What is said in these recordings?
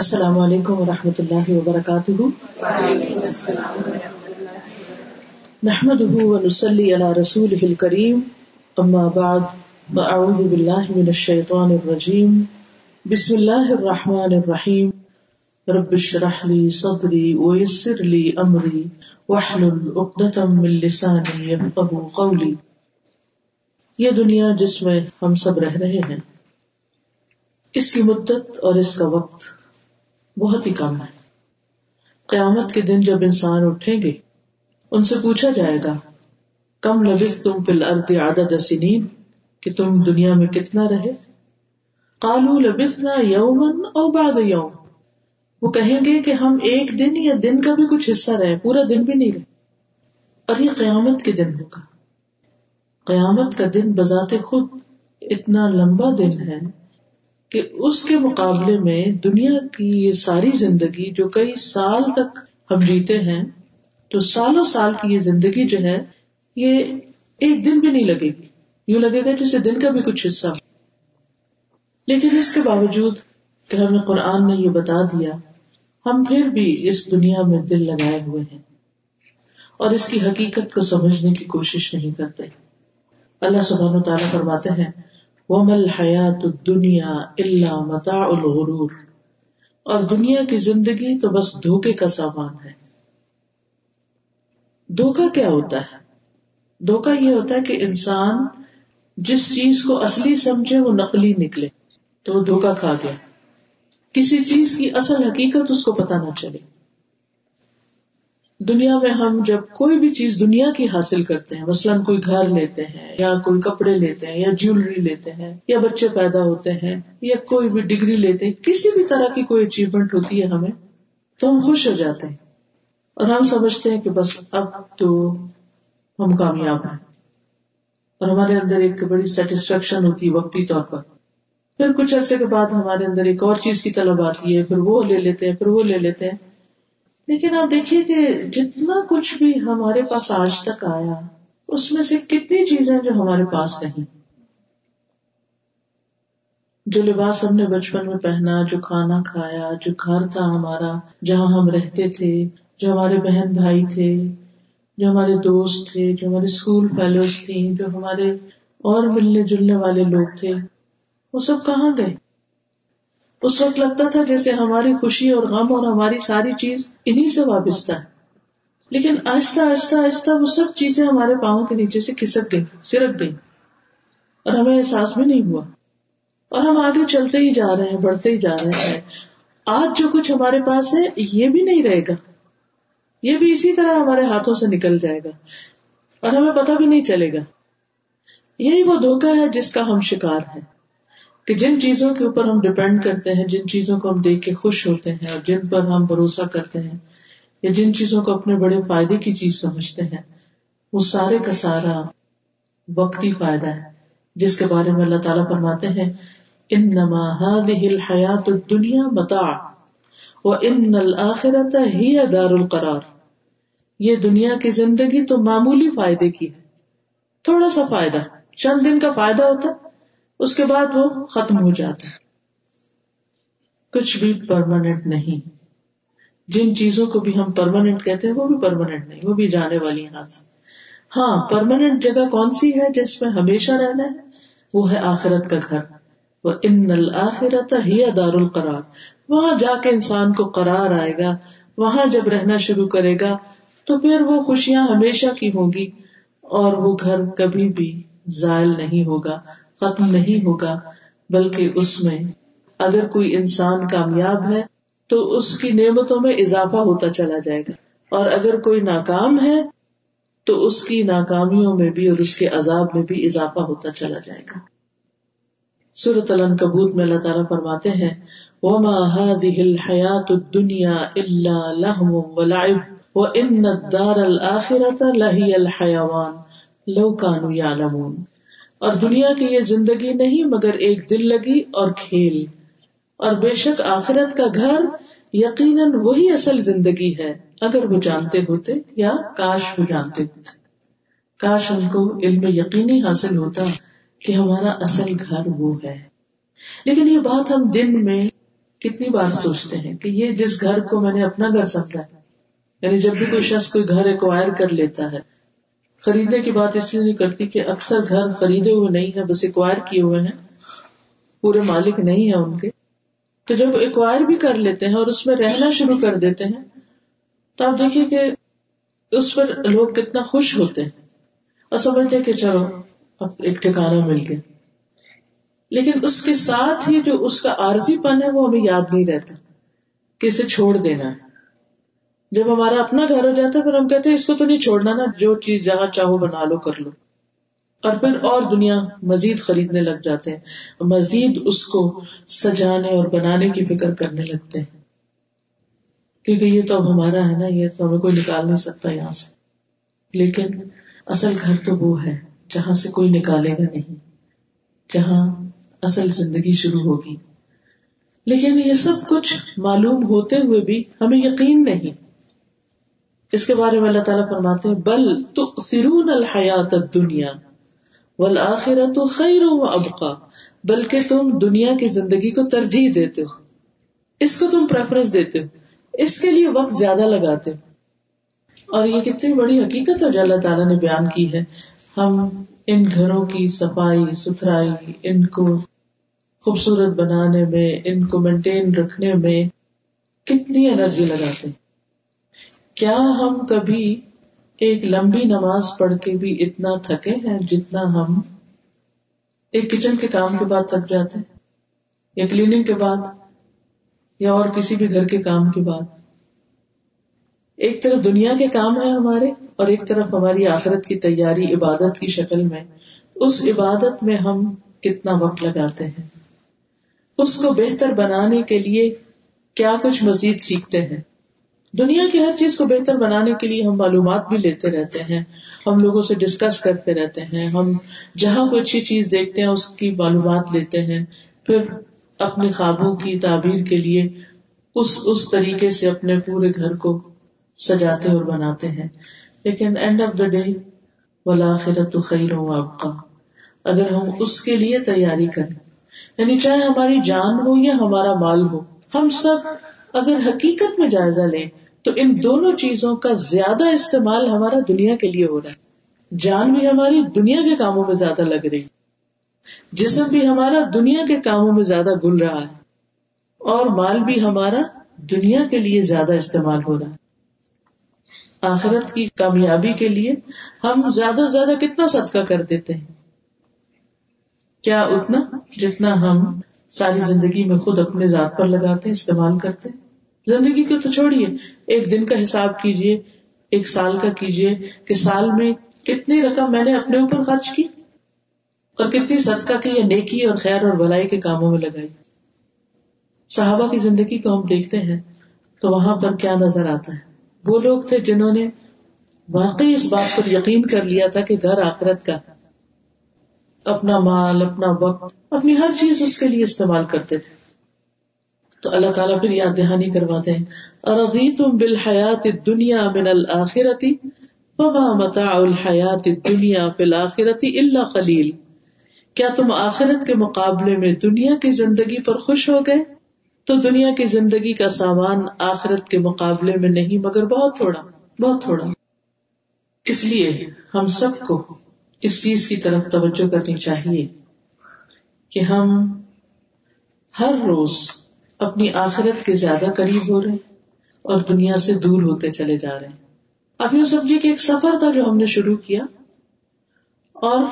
السلام علیکم و رحمۃ اللہ وبرکاتہ۔ نحمد ونسلی علی رسول کریم اما بعد فاعوذ باللہ من الشیطان الرجیم۔ بسم اللہ الرحمن الرحیم۔ رب اشرح لی صدری ویسر لی امری، واحلل عقدۃ من لسانی یفقهوا قولی۔ یہ دنیا جس میں ہم سب رہ رہے ہیں، اس کی مدت اور اس کا وقت بہت ہی کم ہے۔ قیامت کے دن جب انسان اٹھیں گے، ان سے پوچھا جائے گا، کم لبث تم فی الارض عدد سنین، کہ تم دنیا میں کتنا رہے؟ قالوا لبثنا یوما او بعد یوم۔ وہ کہیں گے کہ ہم ایک دن یا دن کا بھی کچھ حصہ رہے، پورا دن بھی نہیں رہے۔ اور یہ قیامت کے دن ہوگا۔ قیامت کا دن بذات خود اتنا لمبا دن ہے کہ اس کے مقابلے میں دنیا کی یہ ساری زندگی جو کئی سال تک ہم جیتے ہیں، تو سالوں سال کی یہ زندگی جو ہے، یہ ایک دن بھی نہیں لگے گی۔ یوں لگے گا جسے دن کا بھی کچھ حصہ۔ لیکن اس کے باوجود کہ ہمیں قرآن نے یہ بتا دیا، ہم پھر بھی اس دنیا میں دل لگائے ہوئے ہیں۔ اور اس کی حقیقت کو سمجھنے کی کوشش نہیں کرتے۔ اللہ سبحانہ و تعالیٰ فرماتے ہیں ومل حیات دنیا اللہ متا الغرور اور دنیا کی زندگی تو بس دھوکے کا سامان ہے۔ دھوکا کیا ہوتا ہے؟ دھوکا یہ ہوتا ہے کہ انسان جس چیز کو اصلی سمجھے وہ نقلی نکلے تو وہ دھوکا کھا گیا۔ کسی چیز کی اصل حقیقت اس کو پتا نہ چلے۔ دنیا میں ہم جب کوئی بھی چیز دنیا کی حاصل کرتے ہیں، مثلاً کوئی گھر لیتے ہیں، یا کوئی کپڑے لیتے ہیں، یا جیولری لیتے ہیں، یا بچے پیدا ہوتے ہیں، یا کوئی بھی ڈگری لیتے ہیں، کسی بھی طرح کی کوئی اچیومنٹ ہوتی ہے ہمیں، تو ہم خوش ہو جاتے ہیں۔ اور ہم سمجھتے ہیں کہ بس اب تو ہم کامیاب ہیں۔ اور ہمارے اندر ایک بڑی سیٹسفیکشن ہوتی ہے وقتی طور پر۔ پھر کچھ عرصے کے بعد ہمارے اندر ایک اور چیز کی طلب آتی ہے، پھر وہ لے لیتے ہیں، پھر وہ لے لیتے ہیں۔ لیکن آپ دیکھیے کہ جتنا کچھ بھی ہمارے پاس آج تک آیا، اس میں سے کتنی چیزیں جو ہمارے پاس نہیں جو لباس ہم نے بچپن میں پہنا، جو کھانا کھایا، جو گھر تھا ہمارا، جہاں ہم رہتے تھے، جو ہمارے بہن بھائی تھے، جو ہمارے دوست تھے، جو ہمارے اسکول فیلوز تھیں، جو ہمارے اور ملنے جلنے والے لوگ تھے، وہ سب کہاں گئے؟ اس وقت لگتا تھا جیسے ہماری خوشی اور غم اور ہماری ساری چیز انہیں سے وابستہ ہے۔ لیکن آہستہ آہستہ آہستہ وہ سب چیزیں ہمارے پاؤں کے نیچے سے کھسک گئی سرک گئی اور ہمیں احساس بھی نہیں ہوا۔ اور ہم آگے چلتے ہی جا رہے ہیں، بڑھتے ہی جا رہے ہیں۔ آج جو کچھ ہمارے پاس ہے، یہ بھی نہیں رہے گا۔ یہ بھی اسی طرح ہمارے ہاتھوں سے نکل جائے گا۔ اور ہمیں پتہ بھی نہیں چلے گا۔ یہی وہ دھوکا ہے جس کا ہم شکار ہیں۔ کہ جن چیزوں کے اوپر ہم ڈپینڈ کرتے ہیں، جن چیزوں کو ہم دیکھ کے خوش ہوتے ہیں اور جن پر ہم بھروسہ کرتے ہیں، یا جن چیزوں کو اپنے بڑے فائدے کی چیز سمجھتے ہیں، وہ سارے کا سارا وقتی فائدہ ہے، جس کے بارے میں اللہ تعالیٰ فرماتے ہیں ان نما حیات دنیا متا وہ ان الآخرت ہی دار القرار. یہ دنیا کی زندگی تو معمولی فائدے کی ہے، تھوڑا سا فائدہ، چند دن کا فائدہ ہوتا ہے اس کے بعد وہ ختم ہو جاتا ہے۔ کچھ بھی پرماننٹ نہیں۔ جن چیزوں کو بھی ہم پرماننٹ کہتے ہیں، وہ بھی پرماننٹ نہیں، وہ بھی جانے والی ہاتھ سے ہاں پرماننٹ جگہ کون سی ہے جس میں ہمیشہ رہنا ہے؟ وہ ہے آخرت کا گھر۔ وہ ان الآخرت ہی دار القرار وہاں جا کے انسان کو قرار آئے گا۔ وہاں جب رہنا شروع کرے گا، تو پھر وہ خوشیاں ہمیشہ کی ہوگی اور وہ گھر کبھی بھی زائل نہیں ہوگا۔ ختم نہیں ہوگا، بلکہ اس میں اگر کوئی انسان کامیاب ہے، تو اس کی نعمتوں میں اضافہ ہوتا چلا جائے گا۔ اور اگر کوئی ناکام ہے، تو اس کی ناکامیوں میں بھی اور اس کے عذاب میں بھی اضافہ ہوتا چلا جائے گا۔ سورت علن کبوت میں اللہ تعالیٰ فرماتے ہیں، وما هذه الحياة الدنيا إلا لهم ولعب وإن الدار الآخرة لهي الحيوان لو كانوا يعلمون۔ اور دنیا کی یہ زندگی نہیں، مگر ایک دل لگی اور کھیل۔ اور بے شک آخرت کا گھر یقیناً وہی اصل زندگی ہے۔ اگر وہ جانتے ہوتے یا کاش وہ جانتے ہوتے۔ کاش ان کو علم یقینی حاصل ہوتا کہ ہمارا اصل گھر وہ ہے۔ لیکن یہ بات ہم دن میں کتنی بار سوچتے ہیں کہ یہ جس گھر کو میں نے اپنا گھر سمجھا یعنی جب بھی کوئی شخص کوئی گھر ایکوائر کر لیتا ہے خریدنے کی بات اس لیے نہیں کرتی کہ اکثر گھر خریدے ہوئے نہیں ہے بس ایکوائر کیے ہوئے ہیں۔ پورے مالک نہیں ہے ان کے۔ تو جب ایکوائر بھی کر لیتے ہیں اور اس میں رہنا شروع کر دیتے ہیں، تو آپ دیکھیے کہ اس پر لوگ کتنا خوش ہوتے ہیں۔ اور سمجھتے ہیں کہ چلو، اب ایک ٹھکانا مل گیا۔ لیکن اس کے ساتھ ہی جو اس کا عارضی پن ہے، وہ ہمیں یاد نہیں رہتا کہ اسے چھوڑ دینا ہے۔ جب ہمارا اپنا گھر ہو جاتا ہے، پھر ہم کہتے ہیں، اس کو تو نہیں چھوڑنا نا، جو چیز جہاں چاہو بنا لو، کر لو۔ اور پھر اور دنیا مزید خریدنے لگ جاتے ہیں۔ مزید اس کو سجانے اور بنانے کی فکر کرنے لگتے ہیں۔ کیونکہ یہ تو اب ہمارا ہے نا، یہ تو ہمیں کوئی نکال نہیں سکتا یہاں سے۔ لیکن اصل گھر تو وہ ہے، جہاں سے کوئی نکالے گا نہیں، جہاں اصل زندگی شروع ہوگی۔ لیکن یہ سب کچھ معلوم ہوتے ہوئے بھی ہمیں یقین نہیں۔ اس کے بارے میں اللہ تعالیٰ فرماتے ہیں؟ بل تو فرون الحیات دنیا والآخرت خیر و ابقا، بلکہ تم دنیا کی زندگی کو ترجیح دیتے ہو، اس کو تم پریفرنس دیتے ہو، اس کے لیے وقت زیادہ لگاتے ہو۔ اور یہ کتنی بڑی حقیقت ہے جو اللہ تعالیٰ نے بیان کی ہے۔ ہم ان گھروں کی صفائی، ستھرائی، ان کو خوبصورت بنانے میں، ان کو مینٹین رکھنے میں کتنی انرجی لگاتے ہیں۔ کیا ہم کبھی ایک لمبی نماز پڑھ کے بھی اتنا تھکے ہیں جتنا ہم ایک کچن کے کام کے بعد تھک جاتے ہیں؟ یا کلیننگ کے بعد؟ یا اور کسی بھی گھر کے کام کے بعد؟ ایک طرف دنیا کے کام ہے ہمارے اور ایک طرف ہماری آخرت کی تیاری، عبادت کی شکل میں۔ اس عبادت میں ہم کتنا وقت لگاتے ہیں؟ اس کو بہتر بنانے کے لیے کیا کچھ مزید سیکھتے ہیں؟ دنیا کی ہر چیز کو بہتر بنانے کے لیے ہم معلومات بھی لیتے رہتے ہیں، ہم لوگوں سے ڈسکس کرتے رہتے ہیں، ہم جہاں کوئی اچھی چیز دیکھتے ہیں، اس کی معلومات لیتے ہیں، پھر اپنے خوابوں کی تعبیر کے لیے اس اس طریقے سے اپنے پورے گھر کو سجاتے اور بناتے ہیں۔ لیکن اینڈ آف دا ڈے ولا خیرت خیر ہو آپ کا اگر ہم اس کے لیے تیاری کریں یعنی چاہے ہماری جان ہو یا ہمارا مال ہو، ہم سب اگر حقیقت میں جائزہ لیں تو ان دونوں چیزوں کا زیادہ استعمال ہمارا دنیا کے لیے ہو رہا ہے۔ جان بھی ہماری دنیا کے کاموں میں زیادہ لگ رہی جسم بھی ہمارا دنیا کے کاموں میں زیادہ گل رہا ہے۔ اور مال بھی ہمارا دنیا کے لیے زیادہ استعمال ہو رہا ہے۔ آخرت کی کامیابی کے لیے ہم زیادہ سے زیادہ کتنا صدقہ کر دیتے ہیں۔ کیا اتنا جتنا ہم ساری زندگی میں خود اپنے ذات پر لگاتے ہیں استعمال کرتے؟ ہیں زندگی کو تو چھوڑیے۔ ایک دن کا حساب کیجیے، ایک سال کا کیجیے کہ سال میں کتنی رقم میں نے اپنے اوپر خرچ کی اور کتنی صدقہ کی یا نیکی اور خیر اور بلائی کے کاموں میں لگائی۔ صحابہ کی زندگی کو ہم دیکھتے ہیں تو وہاں پر کیا نظر آتا ہے؟ وہ لوگ تھے جنہوں نے واقعی اس بات پر یقین کر لیا تھا کہ گھر آخرت کا اپنا مال، اپنا وقت، اپنی ہر چیز اس کے لیے استعمال کرتے تھے۔ تو اللہ تعالیٰ پھر یاد دہانی کرواتے ہیں اردی تم بالحیات دنیا من الآخرتی فما متاع الحیات دنیا فی الآخرتی اللہ خلیل کیا تم آخرت کے مقابلے میں دنیا کی زندگی پر خوش ہو گئے؟ تو دنیا کی زندگی کا سامان آخرت کے مقابلے میں نہیں، مگر بہت تھوڑا بہت تھوڑا۔ اس لیے ہم سب کو اس چیز کی طرف توجہ کرنی چاہیے کہ ہم ہر روز اپنی آخرت کے زیادہ قریب ہو رہے اور دنیا سے دور ہوتے چلے جا رہے ہیں۔ اب یوں سمجھے کہ ایک سفر تھا جو ہم نے شروع کیا اور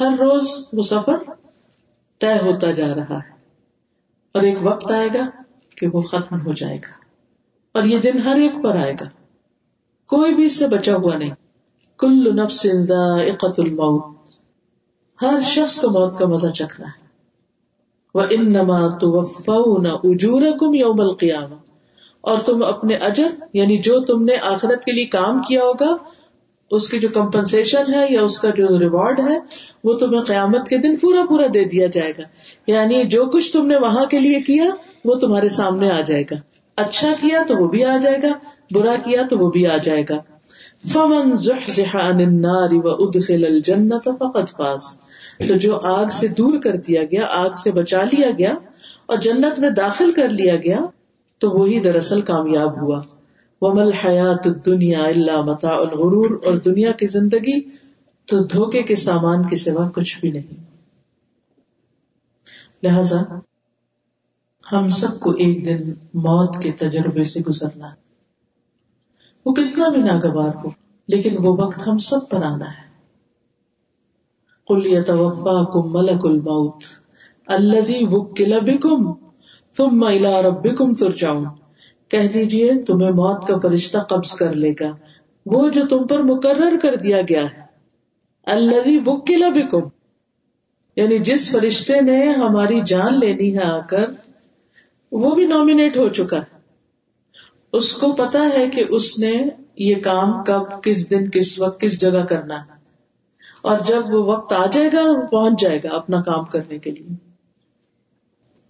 ہر روز وہ سفر طے ہوتا جا رہا ہے اور ایک وقت آئے گا کہ وہ ختم ہو جائے گا اور یہ دن ہر ایک پر آئے گا۔ کوئی بھی اس سے بچا ہوا نہیں۔ کل نفس ذائقت الموت۔ ہر شخص کو موت کا مزہ چکھنا ہے۔ انما توفون اجورکم یوم القیامہ اور تم اپنے اجر یعنی جو تم نے آخرت کے لیے کام کیا ہوگا، اس کی جو کمپنسیشن ہے یا اس کا جو ریوارڈ ہے، وہ تمہیں قیامت کے دن پورا پورا دے دیا جائے گا۔ یعنی جو کچھ تم نے وہاں کے لیے کیا، وہ تمہارے سامنے آ جائے گا۔ اچھا کیا تو وہ بھی آ جائے گا، برا کیا تو وہ بھی آ جائے گا۔ فمن زحزح عن النار وادخل الجنة فقد فاز۔ تو جو آگ سے دور کر دیا گیا، آگ سے بچا لیا گیا اور جنت میں داخل کر لیا گیا، تو وہی دراصل کامیاب ہوا۔ ومل حیات دنیا اللہ متا الغرور اور دنیا کی زندگی تو دھوکے کے سامان کے سوا کچھ بھی نہیں۔ لہذا ہم سب کو ایک دن موت کے تجربے سے گزرنا ہے۔ وہ کتنا بھی ناگوار ہو، لیکن وہ وقت ہم سب پر آنا ہے۔ کل یتوفا کم ملک الموت الذي وکل بکم ثم الى ربکم ترجعون۔ کہہ دیجیے، تمہیں موت کا فرشتہ قبض کر لے گا۔ وہ جو تم پر مقرر کر دیا گیا ہے۔ الذي وکل بکم یعنی جس فرشتے نے ہماری جان لینی ہے آ کر، وہ بھی نامینیٹ ہو چکا۔ ہے اس کو پتا ہے کہ اس نے یہ کام کب، کس دن، کس وقت، کس جگہ کرنا ہے۔ اور جب وہ وقت آ جائے گا وہ پہنچ جائے گا اپنا کام کرنے کے لیے۔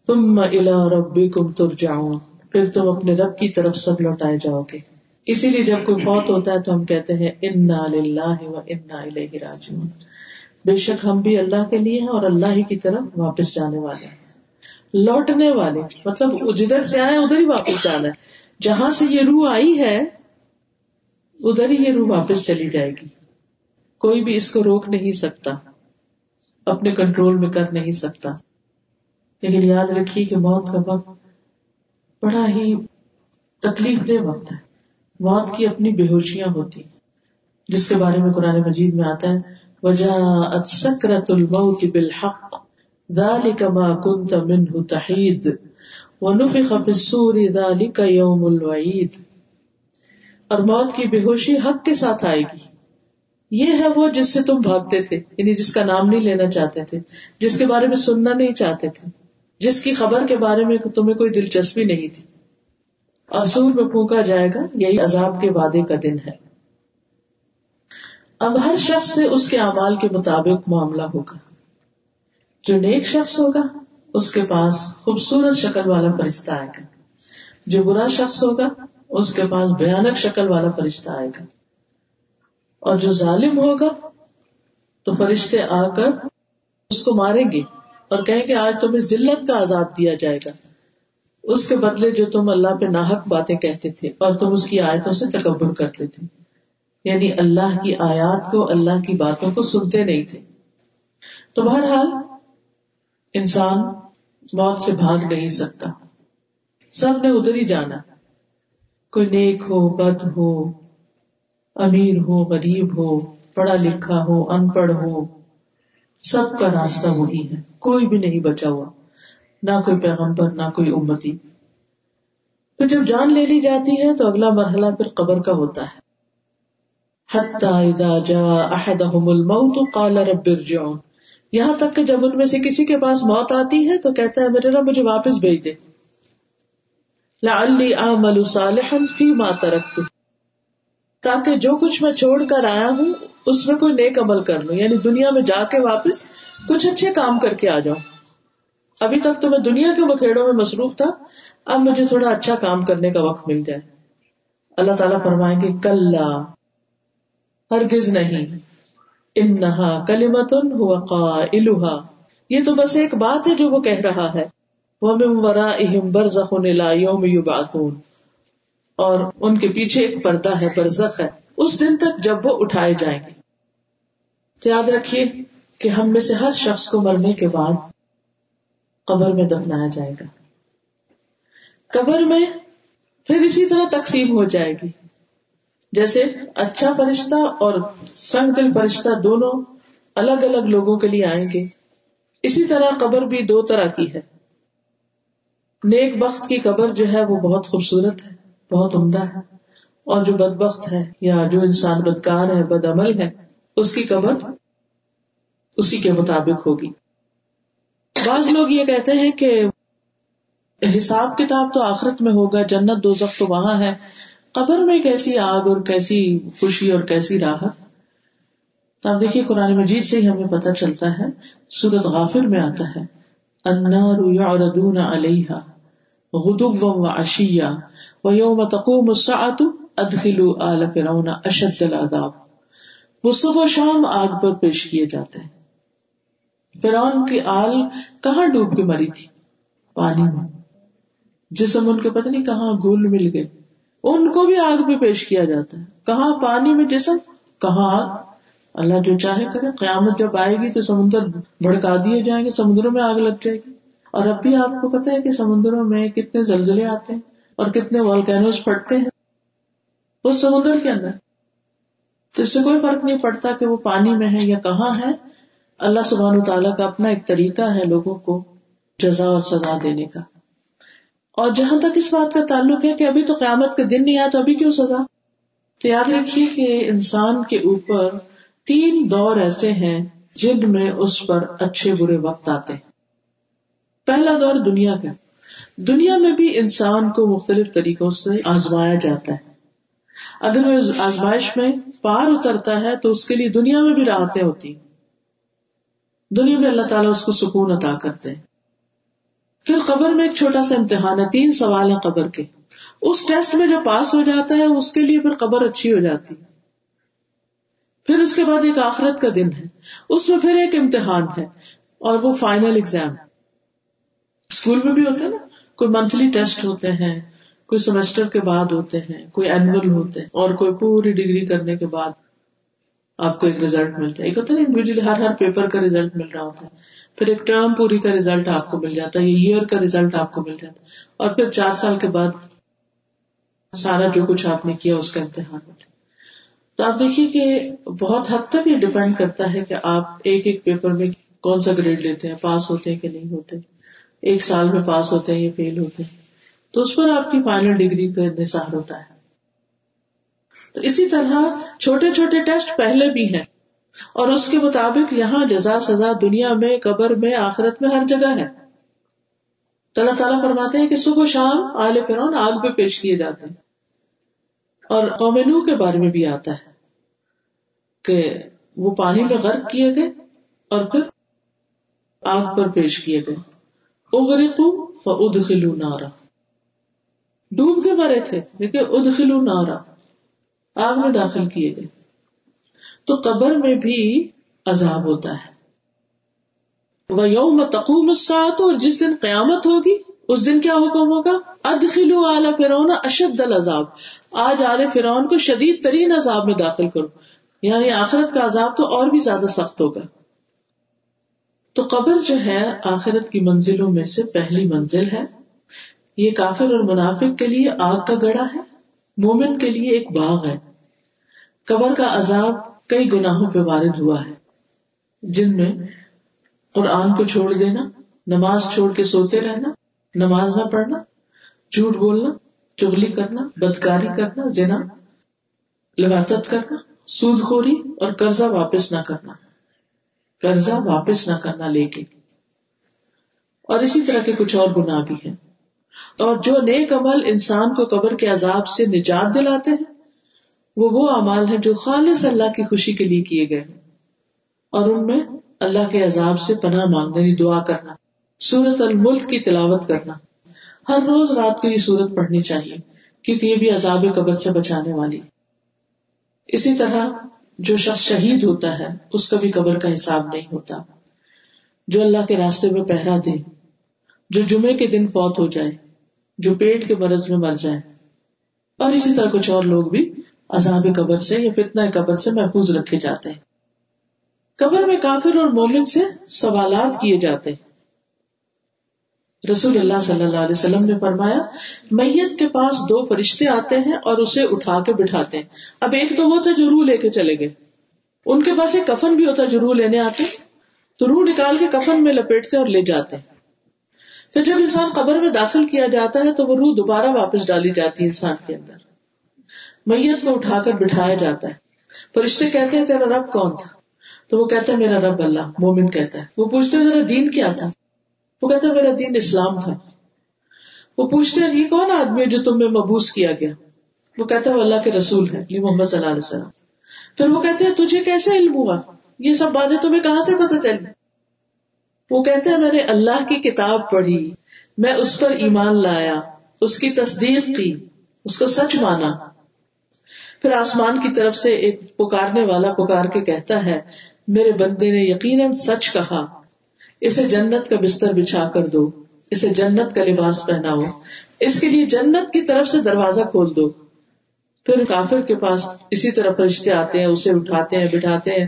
تم الا ربی کم تر جاؤ پھر تم اپنے رب کی طرف سب لوٹائے جاؤ گے۔ اسی لیے جب کوئی بہت ہوتا ہے تو ہم کہتے ہیں انا اللہ و انا الیہ راجعون۔ بے شک ہم بھی اللہ کے لیے ہیں اور اللہ ہی کی طرف واپس جانے والے ہیں۔ لوٹنے والے مطلب جدھر سے آئے، ادھر ہی واپس جانا ہے۔ جہاں سے یہ روح آئی ہے، ادھر ہی یہ روح واپس چلی جائے گی۔ کوئی بھی اس کو روک نہیں سکتا، اپنے کنٹرول میں کر نہیں سکتا۔ لیکن یاد رکھیے کہ موت کا وقت بڑا ہی تکلیف دہ وقت ہے۔ موت کی اپنی بے ہوشیاں ہوتی جس کے بارے میں قرآن مجید میں آتا ہے وجہ سکرت الموت بالحق، ذلك ما كنت منه تحید ونفخ في الصور ذلك يوم الوعید اور موت کی بے ہوشی حق کے ساتھ آئے گی۔ یہ ہے وہ جس سے تم بھاگتے تھے یعنی جس کا نام نہیں لینا چاہتے تھے، جس کے بارے میں سننا نہیں چاہتے تھے، جس کی خبر کے بارے میں تمہیں کوئی دلچسپی نہیں تھی۔ اور سور میں پھونکا جائے گا، یہی عذاب کے وعدے کا دن ہے۔ اب ہر شخص سے اس کے اعمال کے مطابق معاملہ ہوگا۔ جو نیک شخص ہوگا، اس کے پاس خوبصورت شکل والا فرشتہ آئے گا۔ جو برا شخص ہوگا، اس کے پاس بھیانک شکل والا فرشتہ آئے گا۔ اور جو ظالم ہوگا تو فرشتے آ کر اس کو ماریں گے اور کہیں گے آج تمہیں ذلت کا عذاب دیا جائے گا۔ اس کے بدلے جو تم اللہ پہ ناحک باتیں کہتے تھے اور تم اس کی آیتوں سے تکبر کرتے تھے۔ یعنی اللہ کی آیات کو اللہ کی باتوں کو سنتے نہیں تھے۔ تو بہرحال انسان موت سے بھاگ نہیں سکتا۔ سب نے ادھر ہی جانا۔ کوئی نیک ہو، بد ہو امیر ہو، غریب ہو، پڑھا لکھا ہو، ان پڑھ ہو، سب کا راستہ وہی ہے۔ کوئی بھی نہیں بچا ہوا۔ نہ کوئی پیغمبر، نہ کوئی امتی۔ پھر جب جان لے لی جاتی ہے تو اگلا مرحلہ پھر قبر کا ہوتا ہے۔ یہاں تک کہ جب ان میں سے کسی کے پاس موت آتی ہے تو کہتا ہے، میرے رب مجھے واپس بھیج دے۔ فی ما ترکت تاکہ جو کچھ میں چھوڑ کر آیا ہوں، اس میں کوئی نیک عمل کر لوں۔ یعنی دنیا میں جا کے واپس کچھ اچھے کام کر کے آ جاؤں۔ ابھی تک تو میں دنیا کے بکھیڑوں میں مصروف تھا، اب مجھے تھوڑا اچھا کام کرنے کا وقت مل جائے۔ اللہ تعالیٰ فرمائیں گے کل ہرگز نہیں۔ انہا کلیمتن ہوا قائلہا۔ یہ تو بس ایک بات ہے جو وہ کہہ رہا ہے۔ وَمِن وَرَائِهِمْ بَرْزَخٌ إِلَى يَوْمِ يُبْعَثُونَ۔ اور ان کے پیچھے ایک پردہ ہے، برزخ ہے۔ اس دن تک جب وہ اٹھائے جائیں گے۔ تو یاد رکھیے کہ ہم میں سے ہر شخص کو مرنے کے بعد قبر میں دفنایا جائے گا۔ قبر میں پھر اسی طرح تقسیم ہو جائے گی۔ جیسے اچھا فرشتہ اور سنگ دل فرشتہ دونوں الگ الگ لوگوں کے لیے آئیں گے۔ اسی طرح قبر بھی دو طرح کی ہے۔ نیک بخت کی قبر جو ہے وہ بہت خوبصورت ہے۔ بہت عمدہ ہے۔ اور جو بد بخت ہے یا جو انسان بدکار ہے بد عمل ہے، اس کی قبر اسی کے مطابق ہوگی۔ بعض لوگ یہ کہتے ہیں کہ حساب کتاب تو آخرت میں ہوگا، جنت دو تو وہاں ہے۔ قبر میں کیسی آگ اور کیسی خوشی اور کیسی راحت تو آپ دیکھیے، قرآن مجید سے ہی ہمیں پتہ چلتا ہے سورت غافر میں آتا ہے۔ النار یعرضون علیہا غدوا و عشیا یوم تقوم الساعة ادخلوا آل فرعون اشد العذاب وہ صبح شام آگ پر پیش کیے جاتے ہیں۔ فرعون کی آل کہاں ڈوب کے مری تھی؟ پانی میں۔ جسم ان کے پتہ نہیں کہاں گول مل گئے۔ ان کو بھی آگ پہ پیش کیا جاتا ہے۔ کہاں پانی میں جسم، کہاں آگ اللہ جو چاہے کرے۔ قیامت جب آئے گی تو سمندر بھڑکا دیے جائیں گے، سمندروں میں آگ لگ جائے گی۔ اور اب بھی آپ کو پتا ہے کہ سمندروں میں کتنے زلزلے آتے ہیں۔ اور کتنے والکینوز پھٹتے ہیں؟ اس سمندر کے اندر۔ تو اس سے کوئی فرق نہیں پڑتا کہ وہ پانی میں ہے یا کہاں ہے۔ اللہ سبحان تعالیٰ کا اپنا ایک طریقہ ہے لوگوں کو جزا اور سزا دینے کا۔ اور جہاں تک اس بات کا تعلق ہے کہ ابھی تو قیامت کا دن نہیں آیا تو ابھی کیوں سزا؟ تو یاد رکھیے کہ انسان کے اوپر تین دور ایسے ہیں جن میں اس پر اچھے برے وقت آتے ہیں۔ پہلا دور دنیا کا۔ دنیا میں بھی انسان کو مختلف طریقوں سے آزمایا جاتا ہے۔ اگر وہ آزمائش میں پار اترتا ہے تو اس کے لیے دنیا میں بھی راحتیں ہوتی دنیا میں اللہ تعالیٰ اس کو سکون عطا کرتے ہیں۔ پھر قبر میں ایک چھوٹا سا امتحان ہے، تین سوال ہیں قبر کے۔ اس ٹیسٹ میں جو پاس ہو جاتا ہے، اس کے لیے پھر قبر اچھی ہو جاتی پھر اس کے بعد ایک آخرت کا دن ہے۔ اس میں پھر ایک امتحان ہے اور وہ فائنل ایگزام۔ اسکول میں بھی ہوتے ہیں نا۔ کوئی منتھلی ٹیسٹ ہوتے ہیں، کوئی سیمسٹر کے بعد ہوتے ہیں، کوئی اینوئل ہوتے ہیں، اور کوئی پوری ڈگری کرنے کے بعد آپ کو ایک ریزلٹ ملتا ہے۔ ایک ہوتا ہے انڈیویجلی ہر ہر پیپر کا ریزلٹ مل رہا ہوتا ہے۔ پھر ایک ٹرم پوری کا ریزلٹ آپ کو مل جاتا ہے ایئر کا ریزلٹ آپ کو مل جاتا ہے۔ اور پھر چار سال کے بعد سارا جو کچھ آپ نے کیا، اس کا امتحان ہوتا تو آپ دیکھیے کہ بہت حد تک یہ ڈپینڈ کرتا ہے کہ آپ ایک ایک پیپر میں کون سا گریڈ لیتے ہیں پاس ہوتے ہیں کہ نہیں ہوتے۔ ایک سال میں پاس ہوتے ہیں یا فیل ہوتے ہیں۔ تو اس پر آپ کی فائنل ڈگری کا انحصار ہوتا ہے۔ تو اسی طرح چھوٹے چھوٹے ٹیسٹ پہلے بھی ہیں۔ اور اس کے مطابق یہاں جزا سزا دنیا میں، قبر میں، آخرت میں ہر جگہ ہے۔ تو اللہ تعالیٰ فرماتے ہیں کہ صبح شام آل فرون آگ پہ پیش کیے جاتے ہیں۔ اور قومنو کے بارے میں بھی آتا ہے کہ وہ پانی میں غرق کیے گئے اور پھر آگ پر پیش کیے گئے۔ اغرقو و نارا۔ ڈوب کے مرے تھے، لیکن ادخلو نارا۔ آگ میں داخل کیے گئے۔ تو قبر میں بھی عذاب ہوتا ہے۔ وہ یوم تقوم سات اور جس دن قیامت ہوگی، اس دن کیا حکم ہوگا؟ ادخلو اعلی فرون اشد العذاب۔ آج آل فرون کو شدید ترین عذاب میں داخل کرو۔ یعنی آخرت کا عذاب تو اور بھی زیادہ سخت ہوگا۔ تو قبر جو ہے آخرت کی منزلوں میں سے پہلی منزل ہے۔ یہ کافر اور منافق کے لیے آگ کا گڑا ہے، مومن کے لیے ایک باغ ہے۔ قبر کا عذاب کئی گناہوں پہ وارد ہوا ہے۔ جن میں قرآن کو چھوڑ دینا، نماز چھوڑ کے سوتے رہنا، نماز نہ پڑھنا، جھوٹ بولنا چگلی کرنا، بدکاری کرنا، زنا، لباطت کرنا، سود خوری اور قرضہ واپس نہ کرنا۔ قرضہ واپس نہ کرنا لے کے۔ اور اسی طرح کے کچھ اور گناہ بھی ہیں۔ اور جو نیک عمل انسان کو قبر کے عذاب سے نجات دلاتے ہیں، وہ وہ اعمال ہے جو خالص اللہ کی خوشی کے لیے کیے گئے ہیں۔ اور ان میں اللہ کے عذاب سے پناہ مانگنا یعنی دعا کرنا، سورت الملک کی تلاوت کرنا۔ ہر روز رات کو یہ سورت پڑھنی چاہیے، کیونکہ یہ بھی عذاب قبر سے بچانے والی۔ اسی طرح جو شخص شہید ہوتا ہے، اس کا بھی قبر کا حساب نہیں ہوتا۔ جو اللہ کے راستے میں پہرا دے، جو جمعے کے دن فوت ہو جائے، جو پیٹ کے مرض میں مر جائے۔ اور اسی طرح کچھ اور لوگ بھی عذاب قبر سے یا فتنا قبر سے محفوظ رکھے جاتے ہیں۔ قبر میں کافر اور مومن سے سوالات کیے جاتے ہیں۔ رسول اللہ صلی اللہ علیہ وسلم نے فرمایا، میت کے پاس دو فرشتے آتے ہیں اور اسے اٹھا کے بٹھاتے ہیں۔ اب ایک تو وہ تھا جو روح لے کے چلے گئے۔ ان کے پاس ایک کفن بھی ہوتا جو روح لینے آتے تو روح نکال کے کفن میں لپیٹتے اور لے جاتے ہیں۔ پھر جب انسان قبر میں داخل کیا جاتا ہے تو وہ روح دوبارہ واپس ڈالی جاتی ہے انسان کے اندر۔ میت کو اٹھا کر بٹھایا جاتا ہے۔ فرشتے کہتے ہیں، تیرا رب کون تھا؟ تو وہ کہتا ہے، میرا رب اللہ، مومن کہتا ہے۔ وہ پوچھتے ہیں دین کیا تھا؟ وہ کہتا ہے، میرا دین اسلام تھا۔ وہ پوچھتے ہیں یہ کون آدمی ہے جو تم میں مبوس کیا گیا؟ وہ کہتا ہے، وہ اللہ کے رسول ہے یہ محمد صلی اللہ علیہ وسلم۔ پھر وہ کہتے ہیں تجھے کیسے علم ہوا؟ یہ سب باتیں تمہیں کہاں سے پتہ چلی وہ کہتے ہیں میں نے اللہ کی کتاب پڑھی، میں اس پر ایمان لایا، اس کی تصدیق کی، اس کو سچ مانا۔ پھر آسمان کی طرف سے ایک پکارنے والا پکار کے کہتا ہے، میرے بندے نے یقیناً سچ کہا۔ اسے جنت کا بستر بچھا کر دو، اسے جنت کا لباس پہنا ہو اس کے لیے جنت کی طرف سے دروازہ کھول دو۔ پھر کافر کے پاس اسی طرح فرشتے آتے ہیں، اسے اٹھاتے ہیں، بٹھاتے ہیں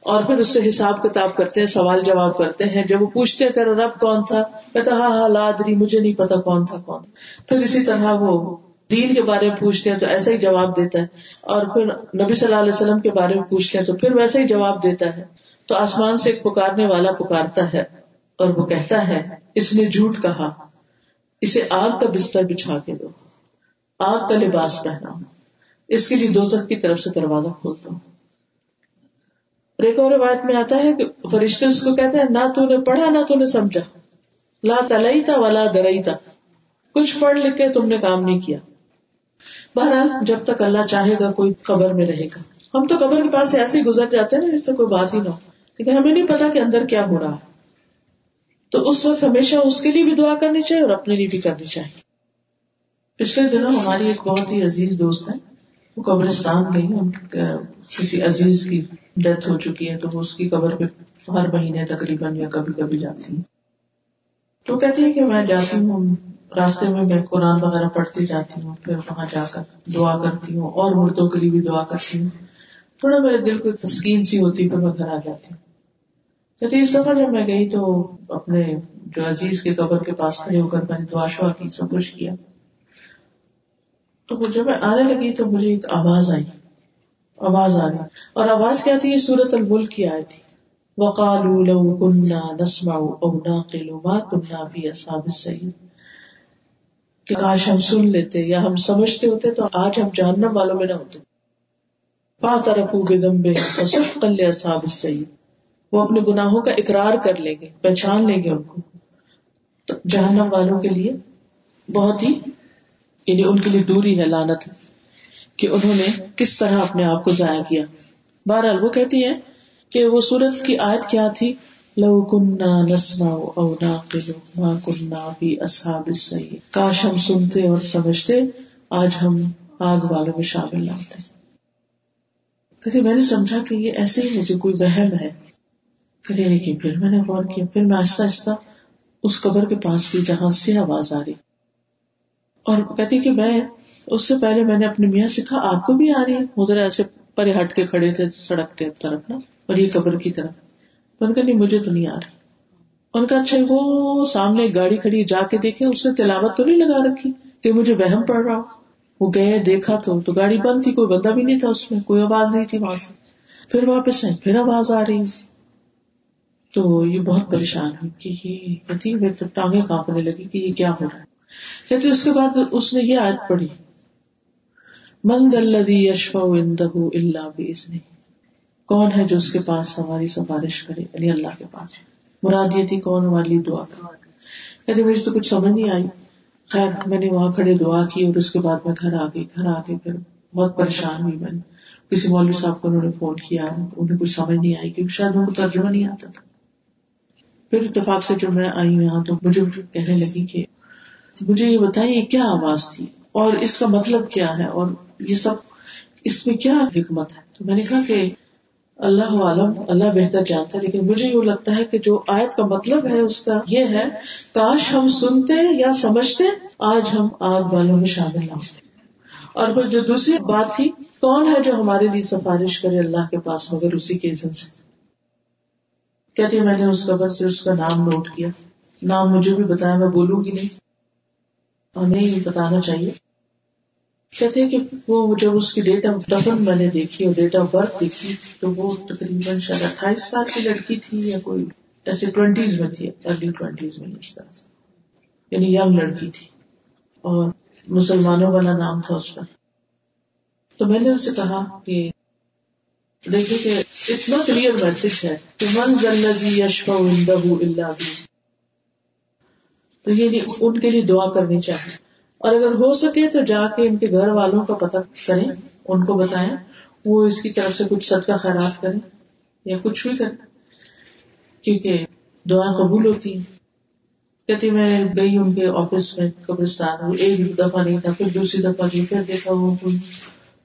اور پھر اس سے حساب کتاب کرتے ہیں، سوال جواب کرتے ہیں۔ جب وہ پوچھتے ہیں، تیرا رب کون تھا؟ کہتا ہاں ہاں لادری مجھے نہیں پتا کون تھا، کون پھر اسی طرح وہ دین کے بارے میں پوچھتے ہیں تو ایسا ہی جواب دیتا ہے۔ اور پھر نبی صلی اللہ علیہ وسلم کے بارے میں پوچھتے ہیں تو پھر ویسا ہی جواب دیتا ہے۔ تو آسمان سے ایک پکارنے والا پکارتا ہے اور وہ کہتا ہے، اس نے جھوٹ کہا، اسے آگ کا بستر بچھا کے دو۔ آگ کا لباس پہنا۔ اس کے لیے دو کی طرف سے دروازہ کھولتا ہوں ایک اور روایت میں آتا ہے کہ فرشتے اس کو کہتے ہیں، نہ تو نے پڑھا، نہ تو نے سمجھا۔ لا تلئی تھا ولا درئی تھا کچھ پڑھ لکھ کے تم نے کام نہیں کیا۔ بہرحال، جب تک اللہ چاہے گا کوئی قبر میں رہے گا۔ ہم تو قبر کے پاس ایسے ہی گزر جاتے ہیں نا جس سے کوئی بات ہی نہ ہو۔ لیکن ہمیں نہیں پتا کہ اندر کیا ہو رہا ہے۔ تو اس وقت ہمیشہ اس کے لیے بھی دعا کرنی چاہیے اور اپنے لیے بھی کرنی چاہیے۔ پچھلے دنوں ہماری ایک بہت ہی عزیز دوست ہے وہ قبرستان گئی ان کسی عزیز کی ڈیتھ ہو چکی ہے تو وہ اس کی قبر پہ ہر مہینے تقریباً یا کبھی کبھی جاتی ہیں۔ تو کہتی ہے کہ میں جاتی ہوں، راستے میں میں قرآن وغیرہ پڑھتی جاتی ہوں، پھر وہاں جا کر دعا کرتی ہوں اور مردوں کے لیے بھی دعا کرتی ہوں۔ تھوڑا میرے دل کو تسکین سی ہوتی پھر میں گھر آ جاتی ہوں۔ کہتی اس دفعہ جب میں گئی تو اپنے جو عزیز کے قبر کے پاس کھڑے ہو کر میں نے دعا شعا کی سب کچھ کیا۔ تو جب میں آنے لگی تو مجھے ایک آواز آئی۔ آواز آ رہی۔ اور آواز کیا تھی؟ یہ سورت الملک کی آئی تھی۔ وقالوا لو كنا نسمع او ناقل ما كنا في اصحاب السعير۔ کہ کاش ہم سن لیتے یا ہم سمجھتے ہوتے تو آج ہم جہنم والوں میں نہ ہوتے۔ پا طرف کے دمبے سب کل اصحاب السعير۔ وہ اپنے گناہوں کا اقرار کر لیں گے، پہچان لیں گے ان کو۔ تو جہنم والوں کے لیے بہت ہی یعنی ان کے لیے دوری ہے لانت کہ انہوں نے کس طرح اپنے آپ کو ضائع کیا۔ بہرحال وہ کہتی ہے کہ وہ سورت کی آیت کیا تھی؟ لو کنہ نسما او کنہ بھی اصحاب صحیح کاش ہم سنتے اور سمجھتے، آج ہم آگ والوں میں شامل نہ ہوتے۔ کہتے میں نے سمجھا کہ یہ ایسے ہی مجھے کوئی وہم ہے۔ کہتے لیکن پھر میں نے غور کیا پھر میں آہستہ آہستہ اس قبر کے پاس بھی جہاں سے آواز آ رہی۔ اور کہتی کہ میں اس سے پہلے میں نے اپنے میاں سے کہا، آپ کو بھی آ رہی؟ ہے وہ ذرا ایسے پرے ہٹ کے کھڑے تھے سڑک کے طرف نا، اور یہ قبر کی طرف۔ ان کا نہیں، مجھے تو نہیں آ رہی۔ ان کا اچھا وہ سامنے گاڑی کھڑی جا کے دیکھے اس نے تلاوت تو نہیں لگا رکھی کہ مجھے وہم پڑ رہا وہ گئے، دیکھا تو تو گاڑی بند تھی، کوئی بندہ بھی نہیں تھا اس میں، کوئی آواز نہیں تھی وہاں سے۔ پھر واپس آئے، پھر آواز آ رہی۔ تو یہ بہت پریشان ہوئی کہ یہ کہتی میرے ٹانگیں کانپنے لگی کہ یہ کیا ہو رہا ہے۔ کہتے اس کے بعد اس نے یہ آیت پڑھی۔ مند اللہ کون ہے جو اس کے پاس ہماری سفارش کرے؟ یعنی اللہ کے پاس۔ مراد یہ تھی کون ہماری دعا کہتے مجھے تو کچھ سمجھ نہیں آئی۔ خیر، میں نے وہاں کھڑے دعا کی اور اس کے بعد میں گھر آ گئی گھر آ گئی پھر بہت پریشان ہوئی میں۔ کسی مولوی صاحب کو انہوں نے فون کیا، انہیں کچھ سمجھ نہیں آئی کیونکہ شاید ان کو ترجمہ نہیں آتا تھا۔ پھر اتفاق سے جب میں آئی یہاں تو مجھے کہنے لگی کہ مجھے یہ بتائیے کیا آواز تھی اور اس کا مطلب کیا ہے اور یہ سب اس میں کیا حکمت ہے؟ تو میں نے کہا کہ اللہ عالم، اللہ بہتر جانتا ہے، لیکن مجھے یہ لگتا ہے کہ جو آیت کا مطلب ہے اس کا یہ ہے، کاش ہم سنتے یا سمجھتے، آج ہم آگ والوں میں شامل نہ ہوتے۔ اور پھر جو دوسری بات تھی، کون ہے جو ہمارے لیے سفارش کرے اللہ کے پاس مگر اسی کے عزن سے کہتی میں نے اس قبر سے اس کا نام نوٹ کیا۔ نام مجھے بھی بتایا، میں بولوں گی نہیں۔ اور نہیں بتانا چاہیے۔ کہتے ہیں کہ وہ جب اس کی ڈیٹ آف دفن میں نے دیکھی اور ڈیٹ آف برتھ دیکھی، تو وہ تقریباً شاید اٹھائیس سال کی لڑکی تھی یا کوئی ایسے ٹوینٹیز میں تھی ارلی ٹوینٹیز میں اس طرح سے۔ یعنی ینگ لڑکی تھی۔ اور مسلمانوں والا نام تھا اس پر۔ تو میں نے اس سے کہا کہ دیکھیے کہ اتنا کلیئر میسج ہے کہ من ضلع یشفا اللہ بھی تو یہ ان کے لیے دعا کرنی چاہیے۔ اور اگر ہو سکے تو جا کے ان کے گھر والوں کا پتہ کریں، ان کو بتائیں، وہ اس کی طرف سے کچھ صدقہ خراب کریں یا کچھ بھی کریں۔ کیونکہ دعا قبول ہوتی ہیں۔ کہتی میں گئی ان کے آفس میں قبرستان ایک دفعہ نہیں تھا، پھر دوسری دفعہ گئی پھر دیکھا وہ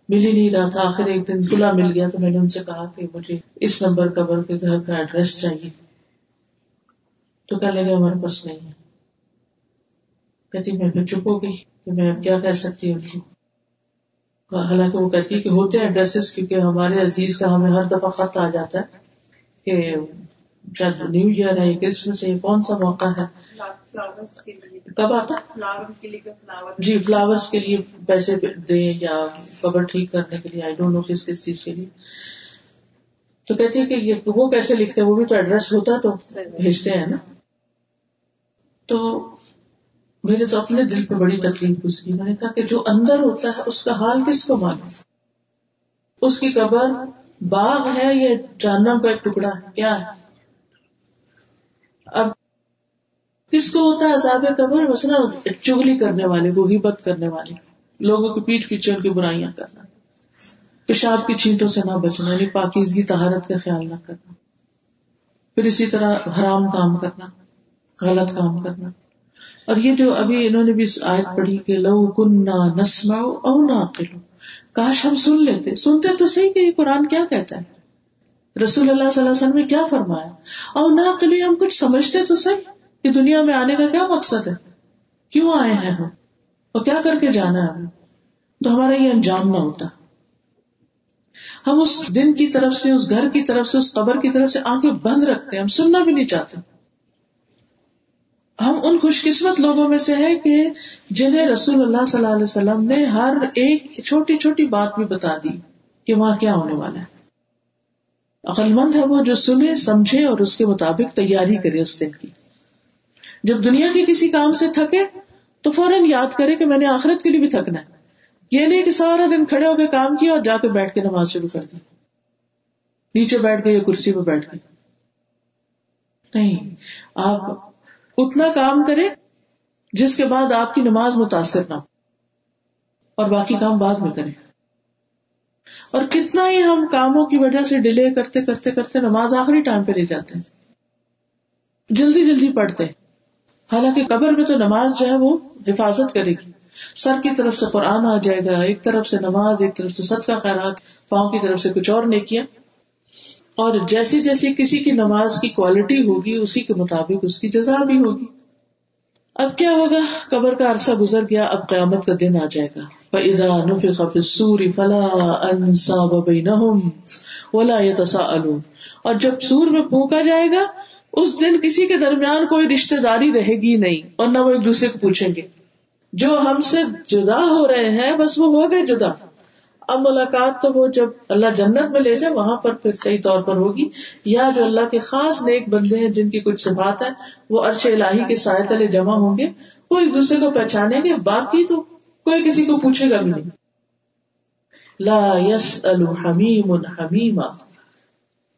مل ہی نہیں رہا تھا، آخر ایک دن کھلا مل گیا تو میں نے ان سے کہا کہ مجھے اس نمبر کا قبر کے گھر کا ایڈریس چاہیے۔ تو کہنے لگے، ہمارے پاس نہیں ہے۔ کہتی، میں پھر چپ ہو گئی کہ میں کیا کہہ سکتی ہوں؟ ان کو حالانکہ وہ کہتی ہے کہ ہوتے ہیں ڈریسز کیونکہ ہمارے عزیز کا ہمیں ہر دفعہ خط آ جاتا ہے کہ شاید نیو ایئر ہے کرسمس ہے کون سا موقع ہے؟ کب آتا؟ جی فلاورس کے لیے پیسے دیں یا قبر ٹھیک کرنے کے لیے آئی ڈونٹ نو کس کس چیز کے لیے۔ تو کہتی ہے کہ یہ وہ کیسے لکھتے ہیں؟ وہ بھی تو ایڈریس ہوتا تو بھیجتے ہیں نا۔ تو میرے تو اپنے دل پہ بڑی تکلیف گزری میں نے کہا کہ جو اندر ہوتا ہے اس کا حال کس کو معلوم؟ اس کی قبر باغ ہے یا جہنم کا ایک ٹکڑا؟ ہے کیا ہے؟ اب کس کو ہوتا ہے عذاب قبر؟ مثلا چگلی کرنے والے کو غیبت کرنے والے، لوگوں کی پیٹ پیچھے ان کی برائیاں کرنا، پیشاب کی چھینٹوں سے نہ بچنا یعنی پاکیزگی تہارت کا خیال نہ کرنا، پھر اسی طرح حرام کام کرنا، غلط کام کرنا۔ اور یہ جو ابھی انہوں نے بھی آیت پڑھی کہ لو کن نسما او نہ کاش ہم سن لیتے۔ سنتے تو صحیح کہ یہ قرآن کیا کہتا ہے؟ رسول اللہ صلی اللہ علیہ وسلم نے کیا فرمایا؟ اور نہ کلی ہم کچھ سمجھتے تو صحیح۔ کہ دنیا میں آنے کا کیا مقصد ہے؟ کیوں آئے ہیں ہم؟ اور کیا کر کے جانا ہے؟ ہمیں تو ہمارا یہ انجام نہ ہوتا۔ ہم اس دن کی طرف سے، اس گھر کی طرف سے، اس قبر کی طرف سے آنکھیں بند رکھتے ہیں، ہم سننا بھی نہیں چاہتے۔ ہم ان خوش قسمت لوگوں میں سے ہے کہ جنہیں رسول اللہ صلی اللہ علیہ وسلم نے ہر ایک چھوٹی چھوٹی بات بھی بتا دی کہ وہاں کیا ہونے والا ہے۔ عقل مند ہے وہ جو سنے، سمجھے اور اس کے مطابق تیاری کرے اس دن کی۔ جب دنیا کے کسی کام سے تھکے، تو فوراً یاد کرے کہ میں نے آخرت کے لیے بھی تھکنا ہے۔ یہ نہیں کہ سارا دن کھڑے ہو کے کام کیا اور جا کے بیٹھ کے نماز شروع کر دی۔ نیچے بیٹھ گئے یا کرسی پہ بیٹھ گئے نہیں، آپ اتنا کام کرے جس کے بعد آپ کی نماز متاثر نہ ہو اور باقی کام بعد میں کریں۔ اور کتنا ہی ہم کاموں کی وجہ سے ڈیلے کرتے کرتے کرتے نماز آخری ٹائم پہ لے جاتے ہیں۔ جلدی جلدی پڑھتے حالانکہ قبر میں تو نماز جو ہے وہ حفاظت کرے گی۔ سر کی طرف سے قرآن آ جائے گا، ایک طرف سے نماز، ایک طرف سے سب کا خیرات، پاؤں کی طرف سے کچھ اور نیکیاں۔ اور جیسی جیسی کسی کی نماز کی کوالٹی ہوگی، اسی کے مطابق اس کی جزا بھی ہوگی۔ اب کیا ہوگا؟ قبر کا عرصہ گزر گیا، اب قیامت کا دن آ جائے گا۔ اور جب سور میں پھونکا جائے گا، اس دن کسی کے درمیان کوئی رشتے داری رہے گی نہیں، اور نہ وہ ایک دوسرے کو پوچھیں گے۔ جو ہم سے جدا ہو رہے ہیں، بس وہ ہو گئے جدا۔ اب ملاقات تو وہ جب اللہ جنت میں لے جائے، وہاں پر پھر صحیح طور پر ہوگی۔ یا جو اللہ کے خاص نیک بندے ہیں، جن کی کچھ صفات ہے وہ عرش الہی کے سائے تلے جمع ہوں گے۔ وہ ایک دوسرے کو پہچانیں گے باقی تو کوئی کسی کو پوچھے گا بھی نہیں۔ لا یس الحمیم حمیما۔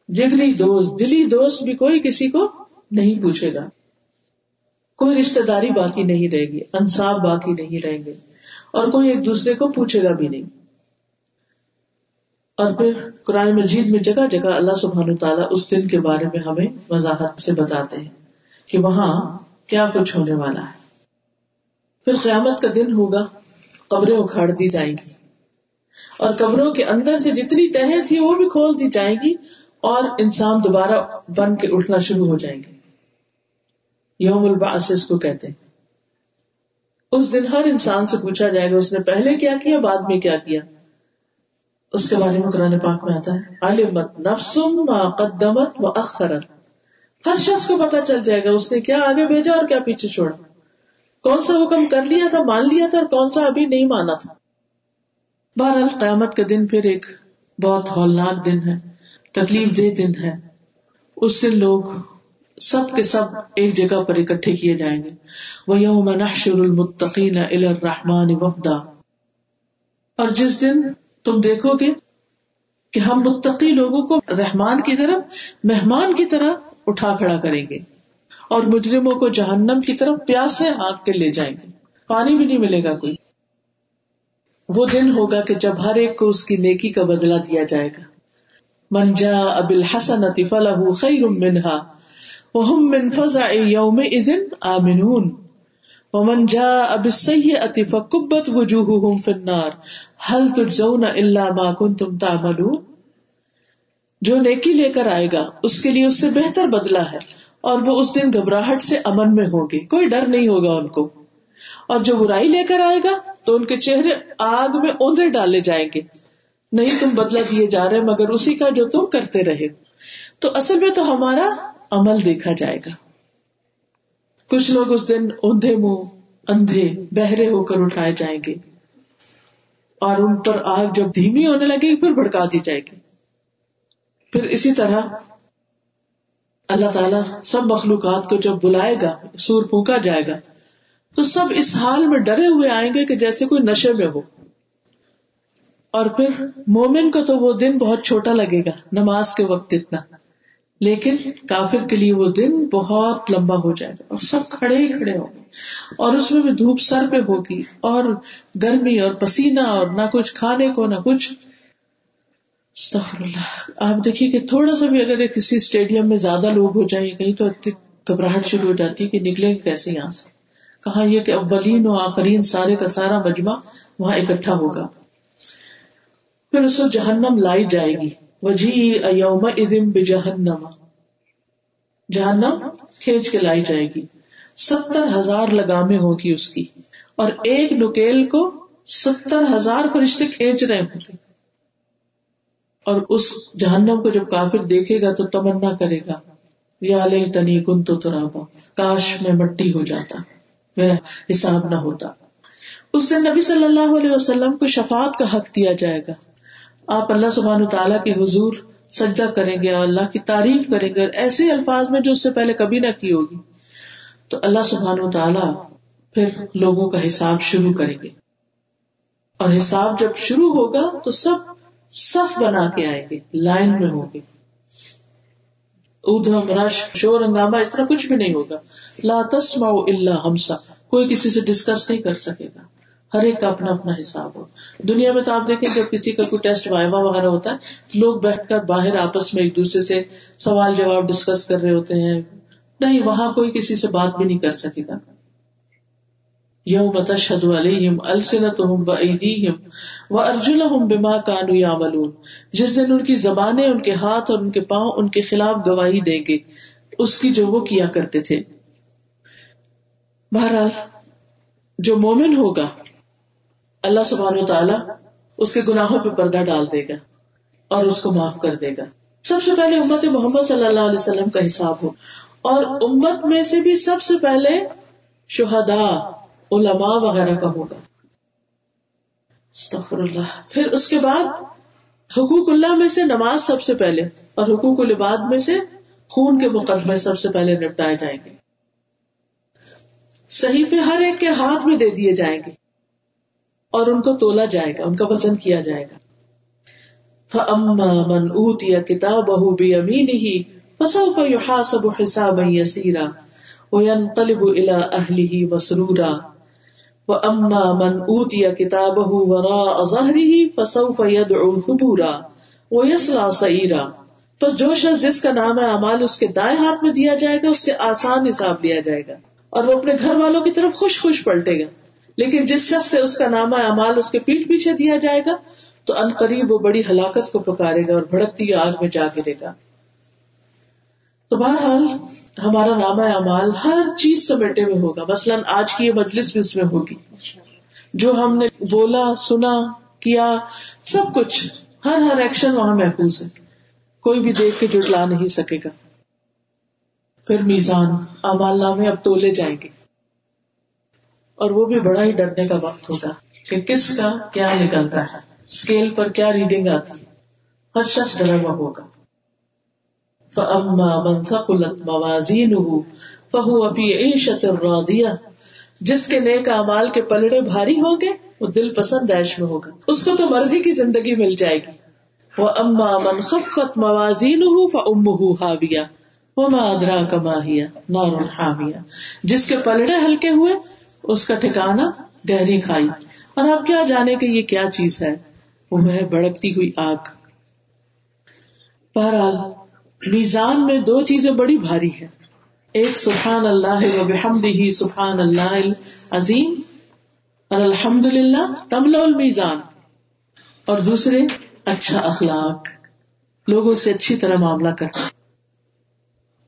جگلی دوست، دلی دوست بھی کوئی کسی کو نہیں پوچھے گا۔ کوئی رشتے داری باقی نہیں رہے گی انصاف باقی نہیں رہیں گے۔ اور کوئی ایک دوسرے کو پوچھے گا بھی نہیں۔ اور پھر قرآن مجید میں جگہ جگہ اللہ سبحان تعالیٰ اس دن کے بارے میں ہمیں وضاحت سے بتاتے ہیں کہ وہاں کیا کچھ ہونے والا ہے۔ پھر قیامت کا دن ہوگا، قبریں اکھاڑ دی جائیں گی۔ اور قبروں کے اندر سے جتنی تہیں تھی وہ بھی کھول دی جائیں گی اور انسان دوبارہ بن کے اٹھنا شروع ہو جائیں گے۔ یوم الباس اس کو کہتے ہیں۔ اس دن ہر انسان سے پوچھا جائے گا، اس نے پہلے کیا کیا، بعد میں کیا کیا؟ اس کے بارے میں قرآن پاک میں آتا ہے۔ علمت نفسم ما قدمت و اخرت ہر شخص کو پتا چل جائے گا اس نے کیا آگے بھیجا اور کیا پیچھے چھوڑا۔ کون سا حکم کر لیا تھا، مان لیا تھا اور کون سا ابھی نہیں مانا تھا۔ بہرحال قیامت کا دن پھر ایک بہت ہولناک دن ہے، تکلیف دہ دن ہے۔ اس دن لوگ سب کے سب ایک جگہ پر اکٹھے کیے جائیں گے۔ وہ یوم نحشر المتقین الرحمان وفدا۔ اور جس دن تم دیکھو گے کہ ہم متقی لوگوں کو رحمان کی طرف، مہمان کی طرح اٹھا کھڑا کریں گے اور مجرموں کو جہنم کی طرف پیاس سے ہانک کے لے جائیں گے۔ پانی بھی نہیں ملے گا کوئی۔ وہ دن ہوگا کہ جب ہر ایک کو اس کی نیکی کا بدلا دیا جائے گا۔ منجا ابل حسن فلاح خیر منہا وہ من فضا یوم آمنون۔ ومن جاء بالسيئة فكبت وجوههم في النار هل تجزون الا ما كنتم تعملون؟ جو نیکی لے کر آئے گا، اس کے لیے اس سے بہتر بدلا ہے، اور وہ اس دن گھبراہٹ سے امن میں ہوگے کوئی ڈر نہیں ہوگا ان کو۔ اور جو برائی لے کر آئے گا، تو ان کے چہرے آگ میں اوندے ڈالے جائیں گے۔ نہیں تم بدلا دیے جا رہے، مگر اسی کا جو تم کرتے رہے۔ تو اصل میں تو ہمارا عمل دیکھا جائے گا۔ کچھ لوگ اس دن اوندے منہ اندھے بہرے ہو کر اٹھائے جائیں گے اور ان پر آگ جب دھیمی ہونے لگے گی، پھر بھڑکا دی جائے گی۔ پھر اسی طرح اللہ تعالیٰ سب مخلوقات کو جب بلائے گا، سور پھونکا جائے گا، تو سب اس حال میں ڈرے ہوئے آئیں گے کہ جیسے کوئی نشے میں ہو۔ اور پھر مومن کو تو وہ دن بہت چھوٹا لگے گا، نماز کے وقت اتنا۔ لیکن کافر کے لیے وہ دن بہت لمبا ہو جائے گا اور سب کھڑے ہی کھڑے ہوں گے۔ اور اس میں بھی دھوپ سر پہ ہوگی اور گرمی اور پسینہ اور نہ کچھ کھانے کو، نہ کچھ۔ اللہ۔ آپ دیکھیے کہ تھوڑا سا بھی اگر کسی اسٹیڈیم میں زیادہ لوگ ہو جائیں، کہیں تو گھبراہٹ شروع ہو جاتی ہے کہ نکلیں گے کیسے یہاں سے؟ کہا یہ کہ اولین و آخرین سارے کا سارا مجمع وہاں اکٹھا ہوگا۔ پھر اسے جہنم لائی جائے گی۔ وجی ایوم ادم بجہنم جہنم کھینچ کے لائی جائے گی۔ ستر ہزار لگامے ہوگی اس کی۔ اور ایک نکیل کو ستر ہزار فرشتے کھینچ رہے ہوں گے۔ اور اس جہنم کو جب کافر دیکھے گا تو تمنا کرے گا۔ یا لے تنی کن تو ترابا۔ کاش میں مٹی ہو جاتا۔ میرا حساب نہ ہوتا۔ اس دن نبی صلی اللہ علیہ وسلم کو شفات کا حق دیا جائے گا۔ آپ اللہ سبحان تعالیٰ کے حضور سجدہ کریں گے اور اللہ کی تعریف کریں گے اور ایسے الفاظ میں جو اس سے پہلے کبھی نہ کی ہوگی۔ تو اللہ سبحان تعالیٰ پھر لوگوں کا حساب شروع کریں گے۔ اور حساب جب شروع ہوگا تو سب صف بنا کے آئیں گے، لائن میں ہوں گے۔ ادھم رش شور، ہنگامہ، اس طرح کچھ بھی نہیں ہوگا۔ لا تسمع الا ہمسا، کوئی کسی سے ڈسکس نہیں کر سکے گا۔ ہر ایک کا اپنا اپنا حساب ہو۔ دنیا میں تو آپ دیکھیں جب کسی کا کوئی ٹیسٹ وائوا وغیرہ ہوتا ہے تو لوگ بیٹھ کر باہر آپس میں ایک دوسرے سے سوال جواب ڈسکس کر رہے ہوتے ہیں۔ نہیں، وہاں کوئی کسی سے بات بھی نہیں کر سکے گا۔ یوم تشہد علیہم السنتہم و ارجلہم بما کانو یعملون۔ جس دن ان کی زبانیں، ان کے ہاتھ اور ان کے پاؤں، ان کے خلاف گواہی دیں گے، اس کی جو وہ کیا کرتے تھے۔ بہرحال، جو مومن ہوگا اللہ سبحان و تعالی اس کے گناہوں پہ پردہ ڈال دے گا اور اس کو معاف کر دے گا۔ سب سے پہلے امت محمد صلی اللہ علیہ وسلم کا حساب ہو۔ اور امت میں سے بھی سب سے پہلے شہدا علماء وغیرہ کا ہوگا۔ اللہ۔ پھر اس کے بعد حقوق اللہ میں سے نماز سب سے پہلے اور حقوق العباد میں سے خون کے مقدمے سب سے پہلے نپٹائے جائیں گے۔ صحیفے ہر ایک کے ہاتھ میں دے دیے جائیں گے۔ اور ان کو تولا جائے گا، ان کا وزن کیا جائے گا۔ من اوتیا کتاب بہ امین ہی فسوف يحاسب حسابا يسيرا، وينقلب الى اهله مسرورا۔ واما من اوتیا کتابه وراء ظهره فسوف يدعو ثبورا ويصلى سعيرا پس جو شخص جس کا نام ہے، اعمال اس کے دائیں ہاتھ میں دیا جائے گا، اس سے آسان حساب لیا جائے گا۔ اور وہ اپنے گھر والوں کی طرف خوش خوش پلٹے گا۔ لیکن جس شخص سے اس کا نامہ امال اس کے پیٹ پیچھے دیا جائے گا، تو ان قریب وہ بڑی ہلاکت کو پکارے گا اور بھڑکتی آگ میں جا گرے گا۔ تو بہرحال، ہمارا نامہ امال ہر چیز سمیٹے میں ہوگا۔ مثلاً آج کی یہ مجلس بھی اس میں ہوگی۔ جو ہم نے بولا، سنا، کیا، سب کچھ، ہر ہر ایکشن وہاں محفوظ ہے۔ کوئی بھی دیکھ کے جٹلا نہیں سکے گا۔ پھر میزان امال نامے اب تولے جائیں گے۔ اور وہ بھی بڑا ہی ڈرنے کا وقت ہوگا کہ کس کا کیا نکلتا ہے اسکیل پر کیا ریڈنگ آتی ہے۔ ہر شخص ڈرا ہوا ہوگا۔ فہو ابھی عیشت الراضیہ جس کے نیک امال کے پلڑے بھاری ہوں گے، وہ دل پسند ایش میں ہوگا۔ اس کو تو مرضی کی زندگی مل جائے گی۔ وہ اما من خفت موازین فامہ حاویہ وما ادرا کماہیا نار حامیہ جس کے پلڑے ہلکے ہوئے اس کا ٹھکانا گہری کھائی۔ اور آپ کیا جانے کہ یہ کیا چیز ہے؟ وہ ہے بڑکتی ہوئی آگ۔ بہرحال، میزان میں دو چیزیں بڑی بھاری ہے ایک، سبحان اللہ و بحمد سبحان اللہ عظیم اور الحمد للہ تمل المیزان۔ اور دوسرے اچھا اخلاق۔ لوگوں سے اچھی طرح معاملہ کرنا۔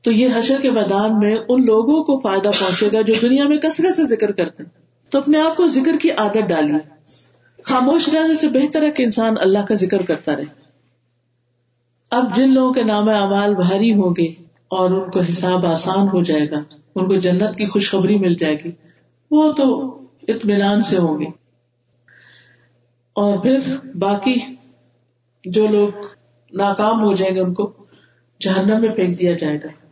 تو یہ حشر کے میدان میں ان لوگوں کو فائدہ پہنچے گا جو دنیا میں کثرت سے ذکر کرتے ہیں۔ تو اپنے آپ کو ذکر کی عادت ڈالیے خاموش رہنے سے بہتر ہے کہ انسان اللہ کا ذکر کرتا رہے۔ اب جن لوگوں کے نام اعمال بھاری ہوں گے اور ان کو حساب آسان ہو جائے گا، ان کو جنت کی خوشخبری مل جائے گی، وہ تو اطمینان سے ہوں گے۔ اور پھر باقی جو لوگ ناکام ہو جائیں گے، ان کو جہنم میں پھینک دیا جائے گا۔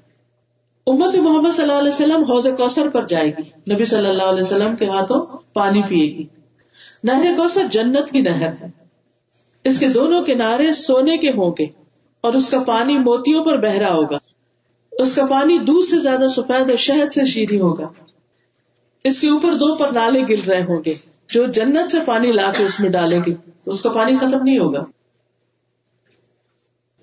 امت محمد صلی اللہ علیہ وسلم حوض کوثر پر جائے گی۔ نبی صلی اللہ علیہ وسلم کے ہاتھوں پانی پیے گی۔ نہر کوثر جنت کی نہر ہے۔ اس کے دونوں کنارے سونے کے ہوں گے اور اس کا پانی موتیوں پر بہرا ہوگا۔ اس کا پانی دودھ سے زیادہ سفید اور شہد سے شیریں ہوگا۔ اس کے اوپر دو پر نالے گر رہے ہوں گے۔ جو جنت سے پانی لا کے اس میں ڈالیں گے تو اس کا پانی ختم نہیں ہوگا۔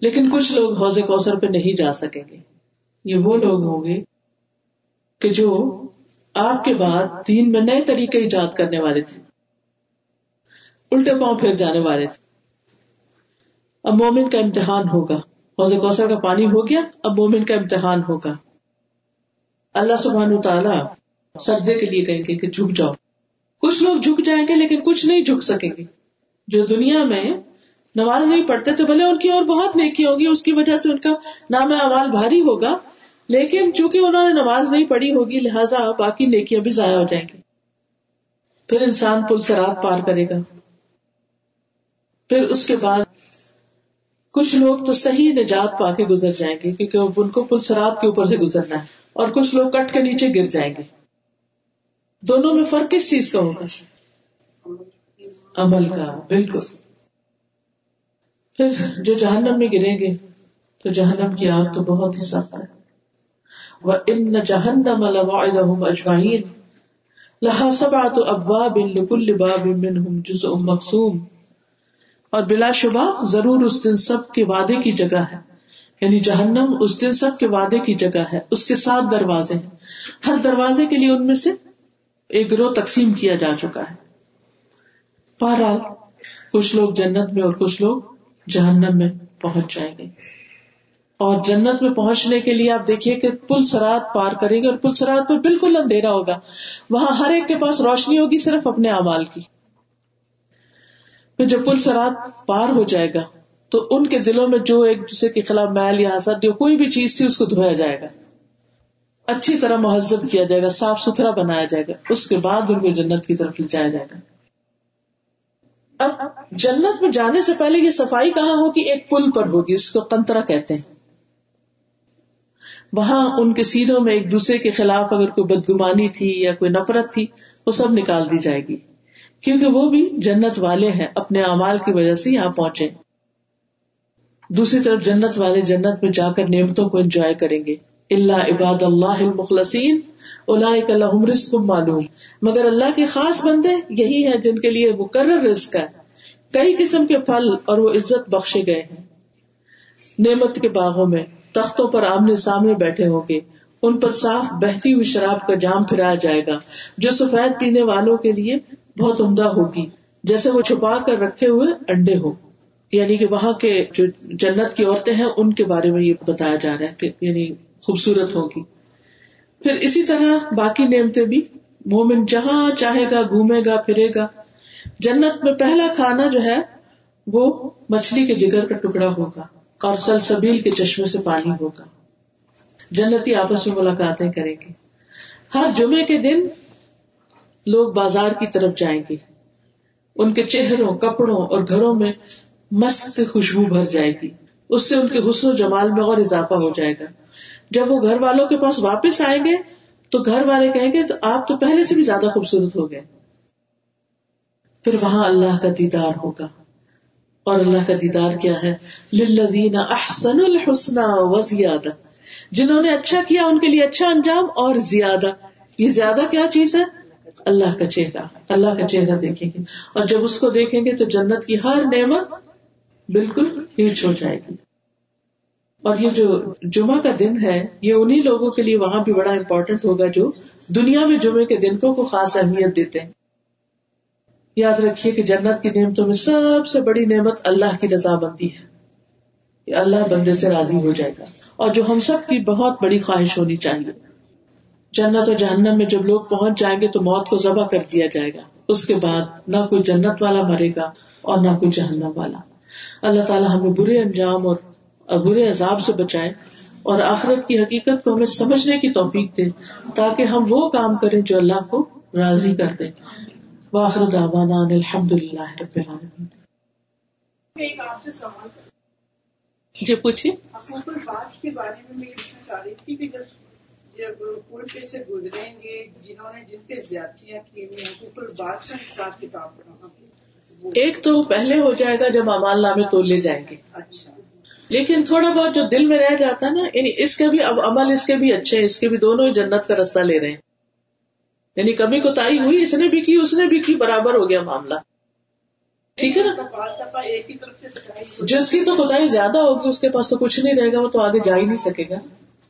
لیکن کچھ لوگ حوض کوثر پہ نہیں جا سکیں گے۔ یہ وہ لوگ ہوں گے کہ جو آپ کے بعد دین میں نئے طریقے ایجاد کرنے والے تھے، الٹے پاؤں پھر جانے والے تھے۔ اب مومن کا امتحان ہوگا۔ حوض کوثر کا پانی ہو گیا، اب مومن کا امتحان ہوگا۔ اللہ سبحان تعالیٰ سردے کے لیے کہیں گے کہ جھک جاؤ۔ کچھ لوگ جھک جائیں گے لیکن کچھ نہیں جھک سکیں گے۔ جو دنیا میں نماز نہیں پڑھتے تو بھلے ان کی اور بہت نیکی ہوگی، اس کی وجہ سے ان کا نام اعمال بھاری ہوگا۔ لیکن چونکہ انہوں نے نماز نہیں پڑھی ہوگی، لہٰذا باقی نیکیاں بھی ضائع ہو جائیں گی۔ پھر انسان پل سرات پار کرے گا۔ پھر اس کے بعد کچھ لوگ تو صحیح نجات پا کے گزر جائیں گے، کیونکہ ان کو پل سرات کے اوپر سے گزرنا ہے۔ اور کچھ لوگ کٹ کے نیچے گر جائیں گے۔ دونوں میں فرق کس چیز کا ہوگا؟ عمل کا، بالکل۔ پھر جو جہنم میں گریں گے، تو جہنم کی آگ تو بہت ہی سخت ہے۔ وہ ان جہنم لوعدهم اجمعین لہا سبعت ابواب لكل باب منهم جزء مقسوم اور بلا شبہ ضرور اس دن سب کے وعدے کی جگہ ہے۔ یعنی جہنم اس دن سب کے وعدے کی جگہ ہے۔ اس کے سات دروازے ہیں۔ ہر دروازے کے لیے ان میں سے ایک گروہ تقسیم کیا جا چکا ہے۔ بہرحال، کچھ لوگ جنت میں اور کچھ لوگ جہنم میں پہنچ جائیں گے۔ اور جنت میں پہنچنے کے لیے آپ دیکھیے کہ پل سرات پار کریں گے اور پل سرات پہ بالکل اندھیرا ہوگا۔ وہاں ہر ایک کے پاس روشنی ہوگی صرف اپنے امال کی۔ پھر جب پل سرات پار ہو جائے گا تو ان کے دلوں میں جو ایک دوسرے کے خلاف محل یا حسد جو کوئی بھی چیز تھی اس کو دھویا جائے گا۔ اچھی طرح مہذب کیا جائے گا، صاف ستھرا بنایا جائے گا۔ اس کے بعد ان کو جنت کی طرف لے جایا جائے گا۔ اب جنت میں جانے سے پہلے یہ صفائی کہاں ہوگی؟ ایک پل پر ہوگی، اس کو کنترا کہتے ہیں۔ وہاں ان کے سینوں میں ایک دوسرے کے خلاف اگر کوئی بدگمانی تھی یا کوئی نفرت تھی، وہ سب نکال دی جائے گی۔ کیونکہ وہ بھی جنت والے ہیں، اپنے اعمال کی وجہ سے یہاں پہنچے۔ دوسری طرف جنت والے جنت میں جا کر نعمتوں کو انجوائے کریں گے۔ اللہ عباد اللہ المخلصین رزق معلوم۔ مگر اللہ کے خاص بندے یہی ہیں جن کے لیے مقرر رزق ہے۔ کئی قسم کے پھل اور وہ عزت بخشے گئے ہیں۔ نعمت کے باغوں میں، تختوں پر آمنے سامنے بیٹھے ہوں گے۔ ان پر صاف بہتی ہوئی شراب کا جام پھرایا جائے گا، جو سفید پینے والوں کے لیے بہت عمدہ ہوگی، جیسے وہ چھپا کر رکھے ہوئے انڈے ہو یعنی کہ وہاں کے جو جنت کی عورتیں ہیں، ان کے بارے میں یہ بتایا جا رہا ہے کہ یعنی خوبصورت ہوگی۔ پھر اسی طرح باقی نعمتیں بھی، مومن جہاں چاہے گا، گھومے گا، پھرے گا جنت میں پہلا کھانا جو ہے وہ مچھلی کے جگر کا ٹکڑا ہوگا اور سلسبیل کے چشمے سے پانی ہوگا۔ جنتی آپس میں ملاقاتیں کریں گے۔ ہر جمعے کے دن لوگ بازار کی طرف جائیں گے۔ ان کے چہروں، کپڑوں اور گھروں میں مست خوشبو بھر جائے گی۔ اس سے ان کے حسن و جمال میں اور اضافہ ہو جائے گا۔ جب وہ گھر والوں کے پاس واپس آئیں گے تو گھر والے کہیں گے، تو آپ تو پہلے سے بھی زیادہ خوبصورت ہو گئے۔ پھر وہاں اللہ کا دیدار ہوگا۔ اور اللہ کا دیدار کیا ہے؟ للذین احسن الحسن و زیادہ جنہوں نے اچھا کیا ان کے لیے اچھا انجام اور زیادہ۔ یہ زیادہ کیا چیز ہے؟ اللہ کا چہرہ۔ اللہ کا چہرہ دیکھیں گے۔ اور جب اس کو دیکھیں گے تو جنت کی ہر نعمت بالکل ہیچ ہو جائے گی۔ اور یہ جو جمعہ کا دن ہے، یہ انہیں لوگوں کے لیے وہاں بھی بڑا امپورٹنٹ ہوگا جو دنیا میں جمعے کے دن کو خاص اہمیت دیتے ہیں۔ یاد رکھیے کہ جنت کی نعمتوں میں سب سے بڑی نعمت اللہ کی رضامندی ہے۔ کہ اللہ بندے سے راضی ہو جائے گا۔ اور جو ہم سب کی بہت بڑی خواہش ہونی چاہیے۔ جنت و جہنم میں جب لوگ پہنچ جائیں گے تو موت کو ذبح کر دیا جائے گا۔ اس کے بعد نہ کوئی جنت والا مرے گا اور نہ کوئی جہنم والا۔ اللہ تعالیٰ ہمیں برے انجام اور برے عذاب سے بچائے اور آخرت کی حقیقت کو ہمیں سمجھنے کی توفیق دے تاکہ ہم وہ کام کریں جو اللہ کو راضی کر دے واخر دعوانا الحمد للہ رب العالمین. جی پوچھیے۔ بات کے بارے میں تھی کہ جب پل پہ سے گزریں گے جنہوں نے جن پہ زیادتیاں کی بات کا حساب کتاب ایک تو پہلے ہو جائے گا جب امال نامے تو لے جائیں گے۔ اچھا۔ لیکن تھوڑا بہت جو دل میں رہ جاتا ہے نا یعنی اس کے بھی اب عمل اس کے بھی اچھے ہیں اس کے بھی دونوں ہی جنت کا رستہ لے رہے ہیں۔ یعنی کمی کو تائی ہوئی اس نے بھی کی اس نے بھی کی برابر ہو گیا معاملہ۔ ٹھیک ہے نا؟ جس کی تو کوتا زیادہ ہوگی اس کے پاس تو کچھ نہیں رہے گا وہ تو آگے جا ہی نہیں سکے گا۔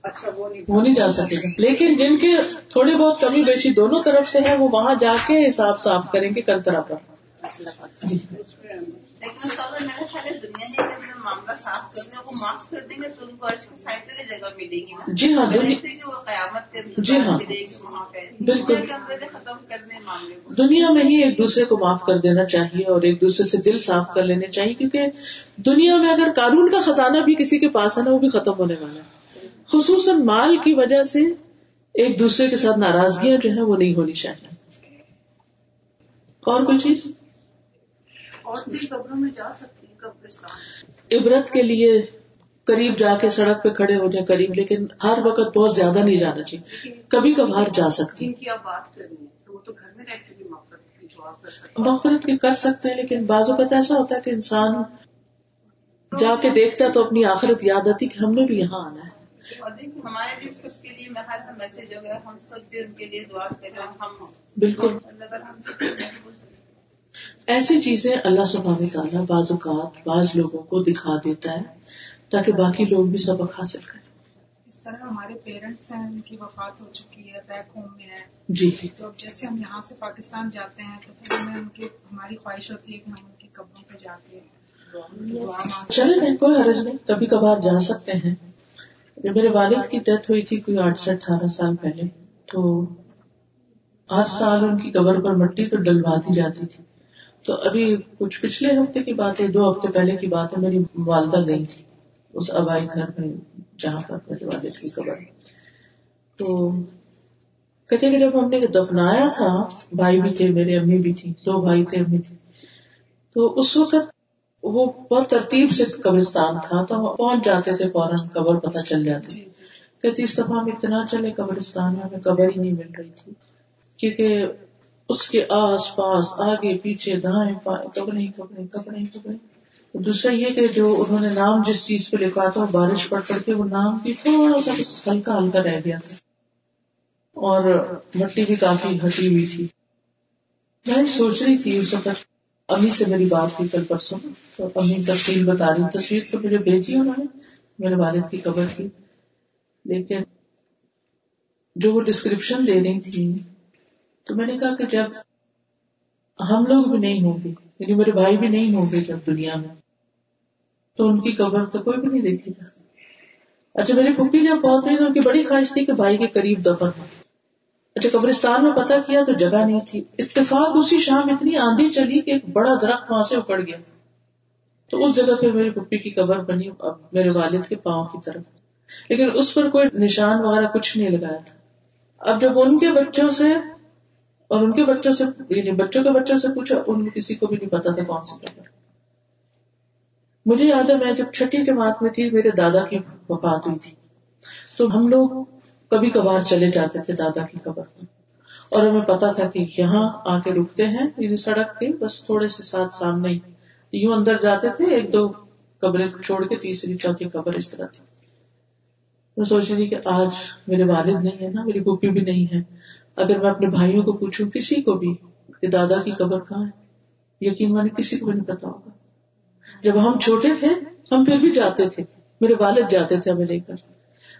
اچھا وہ نہیں جا سکے گا۔ لیکن جن کے تھوڑی بہت کمی بیشی دونوں طرف سے ہے وہ وہاں جا کے حساب صاف کریں گے کل طرح پر۔ جی۔ معاملہ صاف کرنے کو معاف کر دیں گے تو ان کو کی جگہ ملے گی جی ہاں قیامت جی ہاں۔ بالکل۔ ختم کرنے معاملے دنیا میں ہی ایک دوسرے کو معاف کر دینا چاہیے اور ایک دوسرے سے دل صاف کر لینے چاہیے کیونکہ دنیا میں اگر قانون کا خزانہ بھی کسی کے پاس ہے نا وہ بھی ختم ہونے والا ہے۔ خصوصاً مال کی وجہ سے ایک دوسرے کے ساتھ ناراضگیاں جو ہے وہ نہیں ہونی چاہیے۔ اور کوئی چیز؟ اور بھی قبروں میں جا سکتی عبرت کے لیے قریب جا کے سڑک پہ کھڑے ہو جائیں قریب لیکن ہر وقت بہت زیادہ نہیں جانا چاہیے۔ کبھی کبھار جا سکتے مغفرت کی کر سکتے ہیں۔ لیکن بعض اوقات ایسا ہوتا ہے کہ انسان جا کے دیکھتا ہے تو اپنی آخرت یاد آتی کہ ہم نے بھی یہاں آنا ہے۔ ہمارے بالکل۔ ایسی چیزیں اللہ سبحانہ تعالیٰ بعض اوقات بعض لوگوں کو دکھا دیتا ہے تاکہ باقی لوگ بھی سبق حاصل کریں۔ اس طرح ہمارے پیرنٹس ہیں ان کی وفات ہو چکی ہے بیک ہوم میں ہے جی۔ تو اب جیسے ہم یہاں سے پاکستان جاتے ہیں تو پھر ہمیں ان کی ہماری خواہش ہوتی ہے کہ ہم ان کی قبروں پہ جا کے چلے نہیں کوئی حرج نہیں کبھی کبھار جا سکتے ہیں۔ میرے والد کی ڈیتھ ہوئی تھی کوئی آٹھ سے اٹھارہ سال پہلے تو ہر سال ان کی قبر پر مٹی تو ڈلوا دی جاتی تھی۔ تو ابھی کچھ پچھلے ہفتے کی بات ہے دو ہفتے پہلے کی بات ہے میری والدہ گئی تھی اس ابائی گھر میں جہاں پر میرے والد کی خبر تو کہتے کہ جب ہم نے دفنایا تھا بھائی بھی تھے میرے امی بھی تھی دو بھائی تھے امی تھی تو اس وقت وہ بہت ترتیب سے قبرستان تھا تو ہم پہنچ جاتے تھے فوراً قبر پتہ چل جاتی۔ کہتی اس دفعہ ہم اتنا چلے قبرستان میں ہمیں قبر ہی نہیں مل رہی تھی کیونکہ اس کے آس پاس آگے پیچھے دائیں بائیں کپڑے کپڑے کپڑے کپڑے۔ دوسرا یہ کہ جو انہوں نے نام جس چیز پہ لکھا تھا بارش پڑ پڑ کے وہ نام بھی تھوڑا سا ہلکا ہلکا رہ گیا تھا۔ اور مٹی بھی کافی ہٹی ہوئی تھی۔ میں سوچ رہی تھی اس وقت امی سے میری بات ہوئی کل پرسوں۔ تو امی تفصیل بتا رہی تصویر تو مجھے بھیجی انہوں نے میرے والد کی قبر کی۔ لیکن جو وہ ڈسکرپشن دے رہی تھی تو میں نے کہا کہ جب ہم لوگ بھی نہیں ہوں گے یعنی میرے بھائی بھی نہیں ہوں گے جب دنیا میں، تو ان کی قبر تو کوئی بھی نہیں دیکھے گا۔ اچھا میری پپی جب بہت رہی تو ان کی بڑی خواہش تھی کہ بھائی کے قریب دفن ہو۔ اچھا قبرستان میں پتا کیا تو جگہ نہیں تھی۔ اتفاق اسی شام اتنی آندھی چلی کہ ایک بڑا درخت وہاں سے اکڑ گیا۔ تو اس جگہ پہ میری پپی کی قبر بنی، اب میرے والد کے پاؤں کی طرف۔ لیکن اس پر کوئی نشان وغیرہ کچھ نہیں لگایا تھا۔ اب جب ان کے بچوں سے اور ان کے بچوں سے یعنی بچوں کے بچوں سے پوچھا، ان کسی کو بھی نہیں پتا تھا کون سی قبر مجھے یاد ہے، میں جب چھٹی جماعت میں تھی، میرے دادا کی وفات ہوئی تھی۔ تو ہم لوگ کبھی کبھار چلے جاتے تھے دادا کی قبر پر۔ اور ہمیں پتا تھا کہ یہاں آ کے رکتے ہیں یعنی سڑک کے بس تھوڑے سے ساتھ سامنے ہی۔ یوں اندر جاتے تھے، ایک دو قبریں چھوڑ کے تیسری چوتھی قبر اس طرح تھی۔ میں سوچ رہی کہ آج میرے والد نہیں ہے نا، میری پوپی بھی نہیں ہے۔ اگر میں اپنے بھائیوں کو پوچھوں کسی کو بھی کہ دادا کی قبر کہاں ہے، یقین مانے کسی کو نہیں پتا ہوگا۔ جب ہم چھوٹے تھے، ہم پھر بھی جاتے تھے۔ میرے والد جاتے تھے ہمیں لے کر۔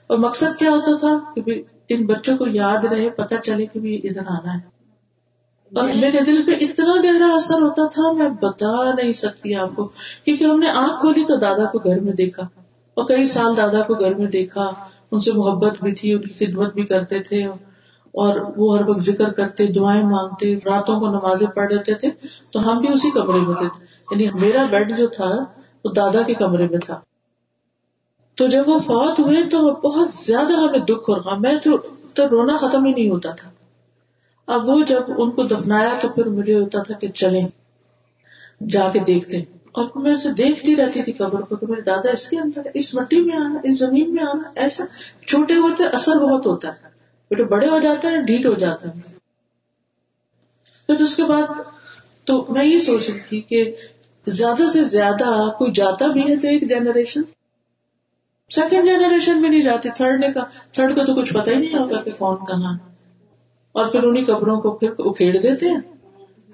اور مقصد کیا ہوتا تھا کہ ان بچوں کو یاد رہے پتا چلے کہ بھی ادھر آنا ہے۔ اور میرے دل پہ اتنا گہرا اثر ہوتا تھا، میں بتا نہیں سکتی آپ کو۔ کیونکہ ہم نے آنکھ کھولی تو دادا کو گھر میں دیکھا۔ اور کئی سال دادا کو گھر میں دیکھا، ان سے محبت بھی تھی، ان کی خدمت بھی کرتے تھے۔ اور اور وہ ہر وقت ذکر کرتے، دعائیں مانگتے، راتوں کو نمازیں پڑھ لیتے تھے، تو ہم بھی اسی کمرے میں تھے۔ یعنی میرا بیڈ جو تھا، وہ دادا کے کمرے میں تھا۔ تو جب وہ فوت ہوئے، تو بہت زیادہ ہمیں دکھ اور غم۔ میں تو رونا ختم ہی نہیں ہوتا تھا۔ اب وہ جب ان کو دفنایا، تو پھر مجھے ہوتا تھا کہ چلیں، جا کے دیکھتے اور میں اسے دیکھتی رہتی تھی قبر کو، کہ میرے دادا اس کے اندر، اس مٹی میں آنا، اس زمین میں آنا، ایسا چھوٹے ہوتے، اثر بہت ہوتا ہے۔ بیٹے بڑے ہو جاتے ہیں ڈھیٹ ہو جاتے ہیں پھر اس کے بعد تو میں یہ سوچ رہی تھی کہ زیادہ سے زیادہ کوئی جاتا بھی ہے تو ایک جنریشن۔ سیکنڈ جنریشن بھی نہیں جاتی تھرڈ نے کا تھرڈ کو تو کچھ پتا ہی نہیں ہوگا کہ کون کہاں۔ اور پھر انہیں قبروں کو پھر اکھیڑ دیتے ہیں،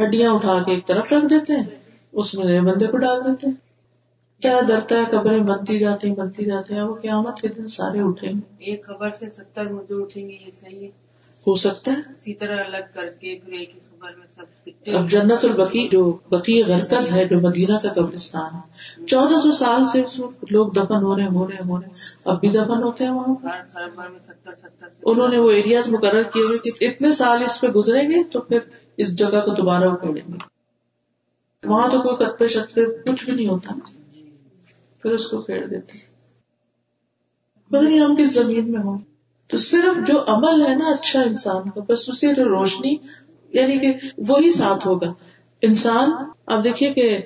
ہڈیاں اٹھا کے ایک طرف رکھ دیتے ہیں، اس میں نئے بندے کو ڈال دیتے ہیں۔ کیا ڈرتا ہے؟ قبریں بنتی جاتی بنتی جاتی ہیں۔ وہ قیامت کے دن سارے اٹھیں گے۔ ایک خبر سے ستر مردے اٹھیں گے یہ صحیح ہے۔ ہو سکتا ہے؟ اسی طرح الگ کر کے پھر ایک ہی خبر میں سب اب جنت البقی جو بقی غرکت ہے جو مدینہ کا قبرستان ہے۔ چودہ سو سال سے لوگ دفن ہو رہے ہو رہے ہو رہے اب بھی دفن ہوتے ہیں وہاں۔ ستر ستر انہوں نے وہ ایریاز مقرر کیے ہوئے کہ اتنے سال اس پہ گزریں گے تو پھر اس جگہ کو دوبارہ اکھیڑیں گے۔ وہاں تو کوئی کتے شکتے کچھ بھی نہیں ہوتا۔ پھر اس کو پھیڑ دیتے پتہ نہیں ہم کس زمین میں ہوں؟ تو صرف جو عمل ہے نا اچھا انسان کا، بس اسے روشنی یعنی کہ وہی ساتھ ہوگا۔ انسان اب دیکھیے کہ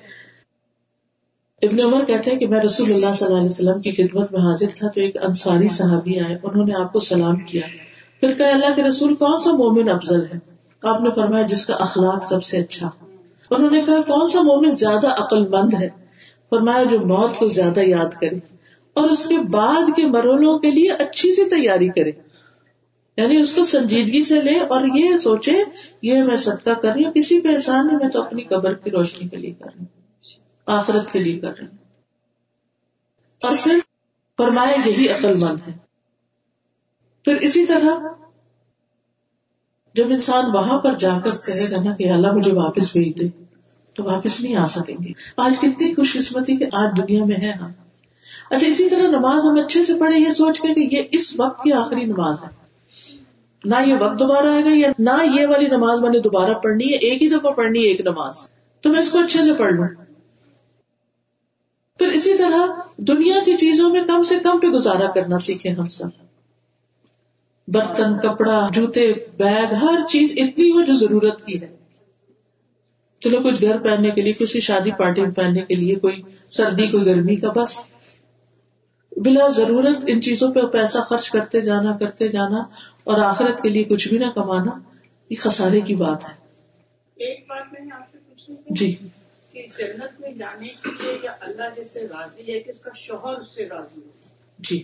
ابن عمر کہتے ہیں کہ میں رسول اللہ صلی اللہ علیہ وسلم کی خدمت میں حاضر تھا تو ایک انصاری صحابی آئے، انہوں نے آپ کو سلام کیا۔ پھر کہ اللہ کے رسول، کون سا مومن افضل ہے؟ آپ نے فرمایا، جس کا اخلاق سب سے اچھا انہوں نے کہا، کون سا مومن زیادہ عقل مند ہے؟ فرمایا جو موت کو زیادہ یاد کرے اور اس کے بعد کے مرولوں کے لیے اچھی سی تیاری کرے۔ یعنی اس کو سنجیدگی سے لے اور یہ سوچے، یہ میں صدقہ کر رہی ہوں، کسی پہ احسان نہیں، میں تو اپنی قبر کی روشنی کے لیے کر رہی ہوں، آخرت کے لیے کر رہی ہوں۔ اور پھر فرمایا یہی عقل مند ہے۔ پھر اسی طرح جب انسان وہاں پر جا کر کہے گا نا کہ اللہ مجھے واپس بھیج دے تو واپس نہیں آ سکیں گے۔ آج کتنی خوش قسمتی کہ آج دنیا میں ہے ہم۔ اچھا اسی طرح نماز ہم اچھے سے پڑھے یہ سوچ کے کہ یہ اس وقت کی آخری نماز ہے۔ نہ یہ وقت دوبارہ آئے گا یا نہ یہ والی نماز میں نے دوبارہ پڑھنی ہے، ایک ہی دفعہ پڑھنی ہے ایک نماز۔ تو میں اس کو اچھے سے پڑھ لوں۔ پھر اسی طرح دنیا کی چیزوں میں کم سے کم پہ گزارا کرنا سیکھیں ہم سب۔ برتن، کپڑا، جوتے، بیگ، ہر چیز اتنی ہو جو ضرورت کی ہے۔ چلو کچھ گھر پہننے کے لیے کسی شادی پارٹی میں پہننے کے لیے کوئی سردی کوئی گرمی کا بس۔ بلا ضرورت ان چیزوں پہ پیسہ خرچ کرتے جانا کرتے جانا اور آخرت کے لیے کچھ بھی نہ کمانا یہ خسارے کی بات ہے۔ ایک بات میں آپ سے پوچھوں جی۔ کہ جنت میں جانے کے لیے یا اللہ جس سے راضی ہے کہ اس کا شوہر اس سے راضی ہو؟ جی۔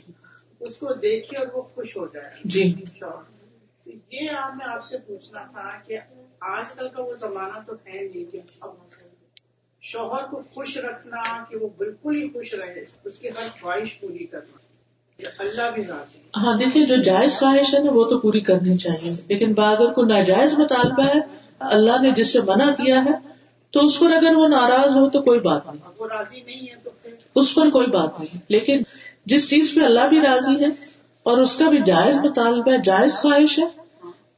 اس کو دیکھے اور وہ خوش ہو جائے۔ جی۔ شوہر یہ آپ میں آپ سے پوچھنا تھا کہ آج کل کا وہ زمانہ تو ہے نہیں کہ شوہر کو خوش رکھنا کہ وہ بالکل ہی خوش رہے اس کی ہر خواہش پوری کرنا اللہ بھی راضی ہاں دیکھیے جو جائز خواہش ہے نا وہ تو پوری کرنی چاہیے۔ لیکن اگر کوئی ناجائز مطالبہ ہے اللہ نے جس سے منع کیا ہے تو اس پر اگر وہ ناراض ہو تو کوئی بات نہیں۔ وہ راضی نہیں ہے تو اس پر کوئی بات نہیں۔ لیکن جس چیز پہ اللہ بھی راضی ہے اور اس کا بھی جائز مطالبہ ہے جائز خواہش ہے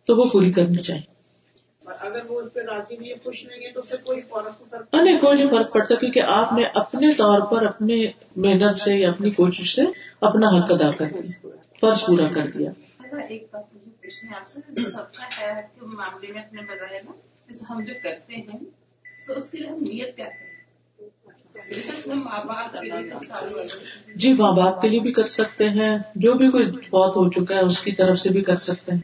تو وہ پوری کرنی چاہیے۔ اگر وہ اس پہ راضی نہیں ہے خوش نہیں ہے تو پھر کوئی فرق نہیں کوئی نہیں فرق پڑتا کیونکہ آپ نے اپنے طور پر اپنے محنت سے یا اپنی کوشش سے اپنا حق ادا کر دیا فرض پورا کر دیا۔ ایک بات مجھے پوچھنا ہے آپ سے سب کا کے معاملے میں اپنے بتایا نا ہم جو کرتے ہیں تو اس کے لیے ہم نیت کیا کریں جی ماں باپ کے لیے بھی کر سکتے ہیں جو بھی کوئی بہت ہو چکا ہے اس کی طرف سے بھی کر سکتے ہیں۔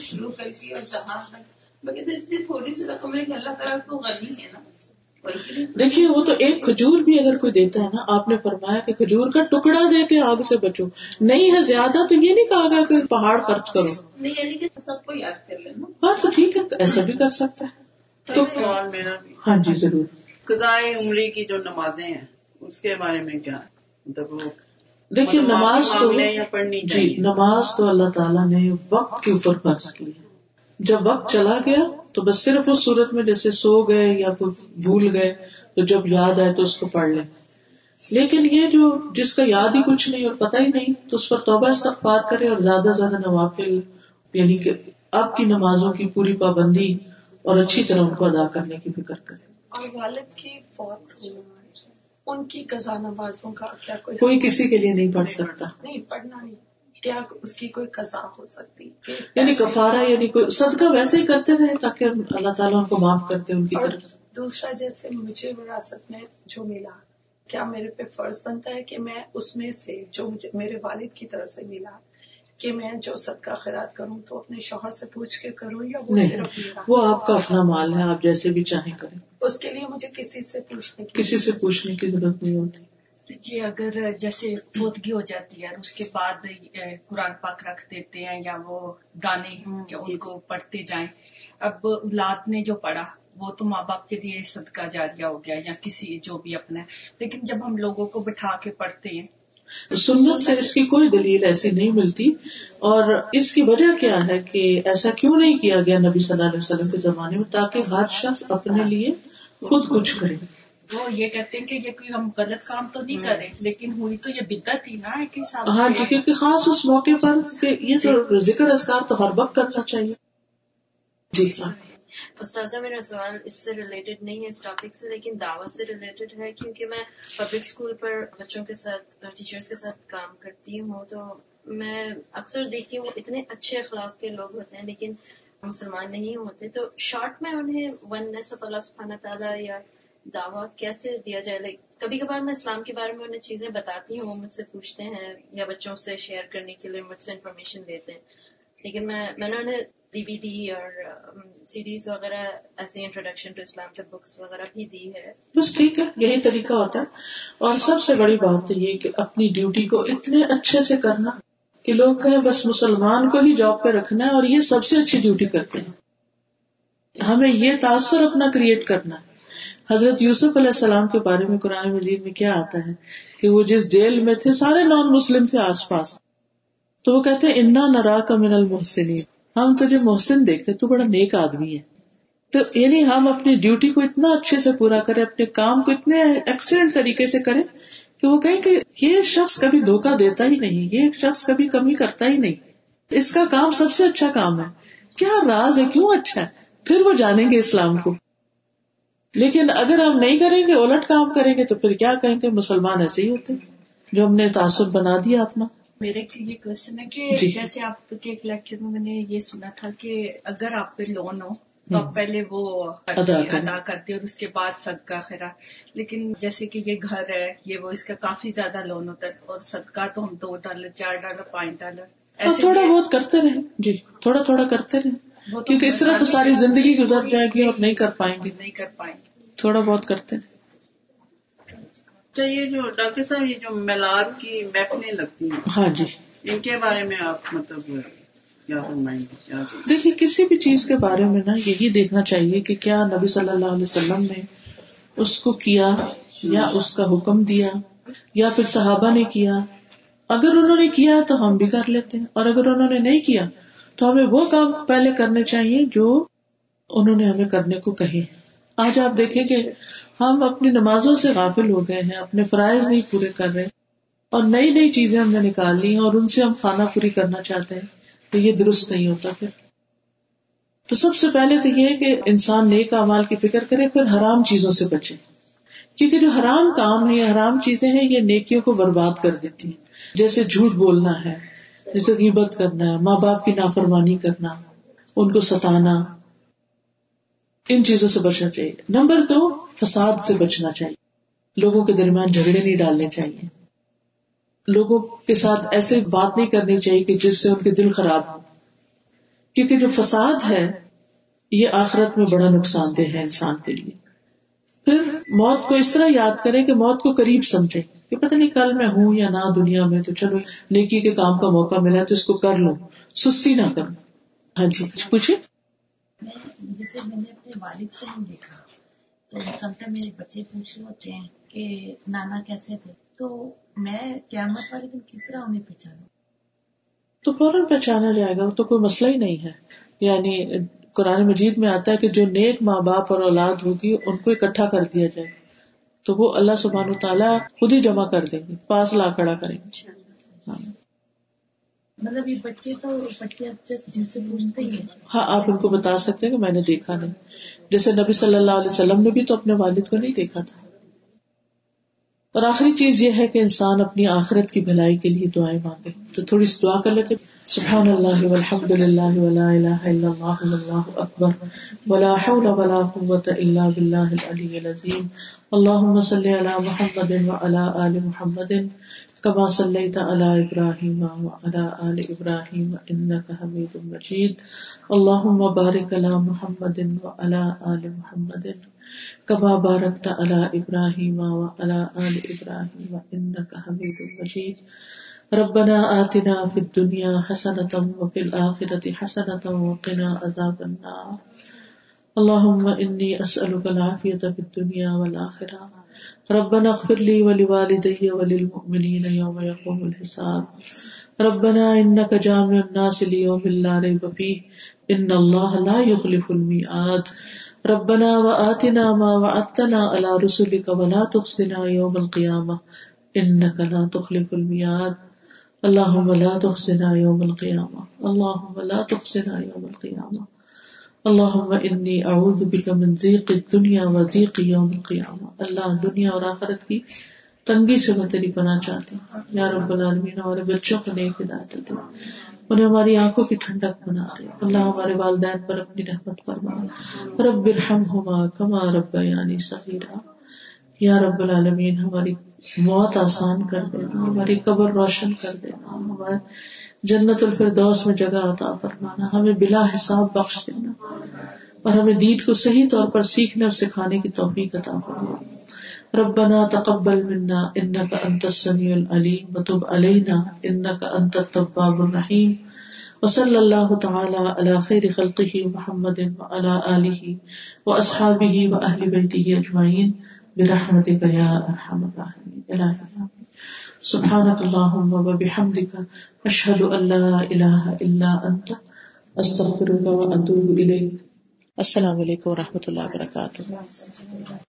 شروع کر کے تھوڑی سی رقم ہے کہ اللہ تعالیٰ کو غنی ہے نا۔ دیکھیے وہ تو ایک کھجور بھی اگر کوئی دیتا ہے نا آپ نے فرمایا کہ کھجور کا ٹکڑا دے کے آگ سے بچو۔ نہیں ہے زیادہ تو یہ نہیں کہا گیا کہ پہاڑ خرچ کرو۔ نہیں یعنی کہ سب کو یاد کر لینا ہاں تو ٹھیک ہے ایسا بھی کر سکتا ہے۔ تو سوال میرا ہاں جی ضرور۔ قضائے عمری کی جو نمازیں ہیں اس کے بارے میں کیا؟ مطلب وہ دیکھیے نماز تو پڑھنی جی نماز تو اللہ تعالیٰ نے وقت کے اوپر فرض کی ہے۔ جب وقت چلا گیا تو بس صرف اس صورت میں جیسے سو گئے یا بھول گئے تو جب یاد آئے تو اس کو پڑھ لیں۔ لیکن یہ جو جس کا یاد ہی کچھ نہیں اور پتہ ہی نہیں تو اس پر توبہ استغفار کرے اور زیادہ سے زیادہ نوافل یعنی کہ اب کی نمازوں کی پوری پابندی اور اچھی طرح ان کو ادا کرنے کی فکر کرے۔ اور والد کی فوت ہونا ان کی قزا نوازوں کا کیا کوئی کوئی کسی کے لیے نہیں پڑھ سکتا۔ نہیں پڑھنا نہیں۔ کیا اس کی کوئی قزا ہو سکتی؟ یعنی کفارہ یعنی کوئی صدقہ ویسے ہی کرتے رہے تاکہ اللہ تعالیٰ ان کو معاف کرتے ان کی طرف۔ دوسرا جیسے مجھے وراثت میں جو ملا کیا میرے پہ فرض بنتا ہے کہ میں اس میں سے جو مجھے میرے والد کی طرف سے ملا کہ میں جو صدقہ خیرات کروں تو اپنے شوہر سے پوچھ کے کروں یا وہ صرف میرا وہ آپ کا اپنا مال ہے آپ جیسے بھی چاہیں کریں۔ اس کے لیے مجھے کسی سے پوچھنے کی کسی سے پوچھنے کی ضرورت نہیں ہوتی۔ جی اگر جیسے فوتگی ہو جاتی ہے اور اس کے بعد قرآن پاک رکھ دیتے ہیں یا وہ گانے کہ ان کو پڑھتے جائیں۔ اب اولاد نے جو پڑھا وہ تو ماں باپ کے لیے صدقہ جاریہ ہو گیا یا کسی جو بھی اپنا ہے۔ لیکن جب ہم لوگوں کو بٹھا کے پڑھتے ہیں سنت سے اس کی کوئی دلیل ایسی نہیں ملتی۔ اور اس کی وجہ کیا ہے کہ ایسا کیوں نہیں کیا گیا نبی صلی اللہ علیہ وسلم کے زمانے میں تاکہ ہر شخص اپنے لیے خود کچھ کرے۔ وہ یہ کہتے ہیں کہ یہ کوئی ہم غلط کام تو نہیں کریں لیکن ہوئی تو یہ بدت ہی نا ایک حساب ہاں جی کیونکہ خاص اس موقع پر یہ تو ذکر اذکار تو ہر وقت کرنا چاہیے۔ جی ہاں۔ استاذہ میرا سوال اس سے ریلیٹڈ نہیں ہے اس ٹاپک سے، لیکن دعوت سے ریلیٹڈ ہے، کیونکہ میں پبلک اسکول پر بچوں کے ساتھ ٹیچرس کے ساتھ کام کرتی ہوں، تو میں اکثر دیکھتی ہوں اتنے اچھے اخلاق کے لوگ ہوتے ہیں، لیکن مسلمان نہیں ہوتے۔ تو شارٹ میں انہیں وننس آف اللہ سبحانہ تعالیٰ یا دعویٰ کیسے دیا جائے؟ لائک کبھی کبھار میں اسلام کے بارے میں انہیں چیزیں بتاتی ہوں وہ مجھ سے پوچھتے ہیں یا بچوں سے شیئر کرنے کے لیے مجھ سے انفارمیشن دیتے ہیں۔ لیکن میں میں نے انہیں ڈی وی ڈی اور سیریز وغیرہ، ایسے انٹروڈکشن ٹو اسلام کے بکس وغیرہ بھی دی ہے۔ بس ٹھیک ہے، یہی طریقہ ہوتا ہے۔ اور سب سے بڑی بات تو یہ کہ اپنی ڈیوٹی کو اتنے اچھے سے کرنا کہ لوگ کہیں بس مسلمان کو ہی جاب پہ رکھنا ہے اور یہ سب سے اچھی ڈیوٹی کرتے ہیں۔ ہمیں یہ تاثر اپنا کریٹ کرنا ہے۔ حضرت یوسف علیہ السلام کے بارے میں قرآن مجید میں کیا آتا ہے کہ وہ جس جیل میں تھے، سارے نان مسلم تھے آس پاس۔ تو وہ کہتے انا نرا کا من المحسنین ہم تجھے محسن دیکھتے تو بڑا نیک آدمی ہے۔ تو یعنی ہم اپنی ڈیوٹی کو اتنا اچھے سے پورا کریں، اپنے کام کو اتنے ایکسلنٹ طریقے سے کریں کہ وہ کہیں کہ یہ شخص کبھی دھوکہ دیتا ہی نہیں، یہ شخص کبھی کمی کرتا ہی نہیں۔ اس کا کام سب سے اچھا کام ہے۔ کیا راز ہے، کیوں اچھا ہے؟ پھر وہ جانیں گے اسلام کو۔ لیکن اگر ہم نہیں کریں گے، الٹ کام کریں گے تو پھر کیا کہیں گے؟ مسلمان ایسے ہی ہوتے جو ہم نے تعصب بنا دیا اپنا۔ میرے لیے کوشچن ہے کہ جی۔ جیسے آپ کے ایک لیکچر میں میں نے یہ سنا تھا کہ اگر آپ پہ لون ہو تو آپ پہلے وہ ادا کرتے اور اس کے بعد صدقہ خیرا لیکن جیسے کہ یہ گھر ہے یہ وہ اس کا کافی زیادہ لون ہوتا ہے اور صدقہ تو ہم دو ڈالر چار ڈالر پانچ ڈالر ایسے تھوڑا یہ- بہت کرتے رہیں۔ جی تھوڑا تھوڑا کرتے تو کیونکہ اس طرح تو ساری زندگی گزر جائے گی اور نہیں کر پائیں گے۔ نہیں کر پائیں گے۔ تھوڑا بہت کرتے رہیں۔ اچھا یہ جو ڈاکٹر صاحب یہ جو میلاد کی محفلیں لگتی ہیں ہاں جی۔ ان کے بارے میں آپ مطلب دیکھیے کسی بھی چیز کے بارے میں نا یہی دیکھنا چاہیے کہ کیا نبی صلی اللہ علیہ وسلم نے اس کو کیا یا اس کا حکم دیا یا پھر صحابہ نے کیا۔ اگر انہوں نے کیا تو ہم بھی کر لیتے ہیں اور اگر انہوں نے نہیں کیا تو ہمیں وہ کام پہلے کرنے چاہیے جو انہوں نے ہمیں کرنے کو کہے۔ آج آپ دیکھیں کہ ہم اپنی نمازوں سے غافل ہو گئے ہیں، اپنے فرائض نہیں پورے کر رہے، اور نئی نئی چیزیں ہم نے نکال لی ہیں اور ان سے ہم کھانا پوری کرنا چاہتے ہیں، تو یہ درست نہیں ہوتا پھر۔ تو سب سے پہلے تو یہ کہ انسان نیک اعمال کی فکر کرے، پھر حرام چیزوں سے بچے۔ کیونکہ جو حرام کام ہے حرام چیزیں ہیں، یہ نیکیوں کو برباد کر دیتی ہیں۔ جیسے جھوٹ بولنا ہے، جیسے غیبت کرنا ہے ماں باپ کی نافرمانی کرنا، ان کو ستانا ان چیزوں سے بچنا چاہیے۔ نمبر دو، فساد سے بچنا چاہیے۔ لوگوں کے درمیان جھگڑے نہیں ڈالنے چاہیے۔ لوگوں کے ساتھ ایسے بات نہیں کرنی چاہیے کہ جس سے ان کے دل خراب ہو کیونکہ جو فساد ہے، یہ آخرت میں بڑا نقصان دہ ہے انسان کے لیے۔ پھر موت کو اس طرح یاد کرے کہ موت کو قریب سمجھے کہ پتہ نہیں کل میں ہوں یا نہ دنیا میں، تو چلو، نیکی کے کام کا موقع ملا تو اس کو کر لوں۔ سستی نہ کروں۔ ہاں جی پوچھے میں جیسے میں نے اپنے والد کو نہیں دیکھا تو سم ٹائم میرے بچے پوچھ رہے ہوتے ہیں کہ نانا کیسے تھے تو میں قیامت والے دن کس طرح انہیں پہچانوں؟ تو فوراً پہچانا جائے گا وہ تو کوئی مسئلہ ہی نہیں ہے۔ یعنی قرآن مجید میں آتا ہے کہ جو نیک ماں باپ اور اولاد ہوگی ان کو اکٹھا کر دیا جائے۔ تو وہ اللہ سبحان تعالیٰ خود ہی جمع کر دیں گے پاس لا کھڑا کریں گے۔ ہاں۔ مطلب یہ بچے تو بچے جن سے پوچھتے ہی ہاں آپ ان کو بتا سکتے ہیں کہ میں نے دیکھا نہیں۔ جیسے نبی صلی اللہ علیہ وسلم نے بھی تو اپنے والد کو نہیں دیکھا تھا۔ اور آخری چیز یہ ہے کہ انسان اپنی آخرت کی بھلائی کے لیے دعائیں مانگے۔ تو تھوڑی سی دعا کر لیتے۔ سبحان اللہ والحمد للہ ولا الہ الا اللہ واللہ اکبر۔ ولا حول ولا قوة الا باللہ العلی العظیم۔ اللہم صلی علی محمد وعلی آل محمد۔ كما صليت على ابراهيم وعلى ال ابراهيم انك حميد مجيد. اللهم بارك على محمد وعلى ال محمد. كما باركت على ابراهيم وعلى ال ابراهيم انك حميد مجيد. ربنا آتنا في الدنيا حسنة وفي الآخرة حسنة وقنا عذاب النار. اللهم إني أسألك العافية في الدنيا والآخرة. ربنا اغفر لي ولوالدي وللمؤمنين يوم يقوم الحساب. ربنا انك جامع الناس ليوم لا ريب فيه. ان الله لا يخلف الميعاد. ربنا وآتنا ما وعدتنا على رسلك ولا تخزنا يوم القيامة. انك لا تخلف الميعاد. اللهم لا تخزنا يوم القيامة. اللهم لا تخزنا يوم القيامة. اللہ انی اعوذ بک من ضیق الدنیا و ضیق یوم القیامہ۔ اللہ دنیا اور آخرت کی تنگی سے میں تیری پناہ چاہتی ہوں۔ یا رب العالمین، ہمارے بچوں کو نیک ہدایت دے۔ انہیں ہماری آنکھوں کی ٹھنڈک بنا دے۔ اللہ ہمارے والدین پر اپنی رحمت فرما۔ رب ارحمہما کما رب یعنی صغیرہ یا رب العالمین، ہماری موت آسان کر دینا، ہماری قبر روشن کر دینا۔ ہمارے جنت الفردوس میں جگہ عطا فرمانا، ہمیں بلا حساب بخش دینا، اور ہمیں دید کو صحیح طور پر سیکھنے اور سکھانے کی توفیق عطا فرمانا۔ ربنا تقبل منا انك انت السميع العليم وتب علينا انك انت التواب الرحيم وصلى الله تعالى على خير خلقه محمد وعلى اله واصحابه واهل بيته اجمعين برحمتك يا ارحم الراحمين الهي سبحانك اللهم وبحمدك اشهد ان لا اله الا انت استغفرك واتوب اليك السلام علیکم و رحمۃ اللہ وبرکاتہ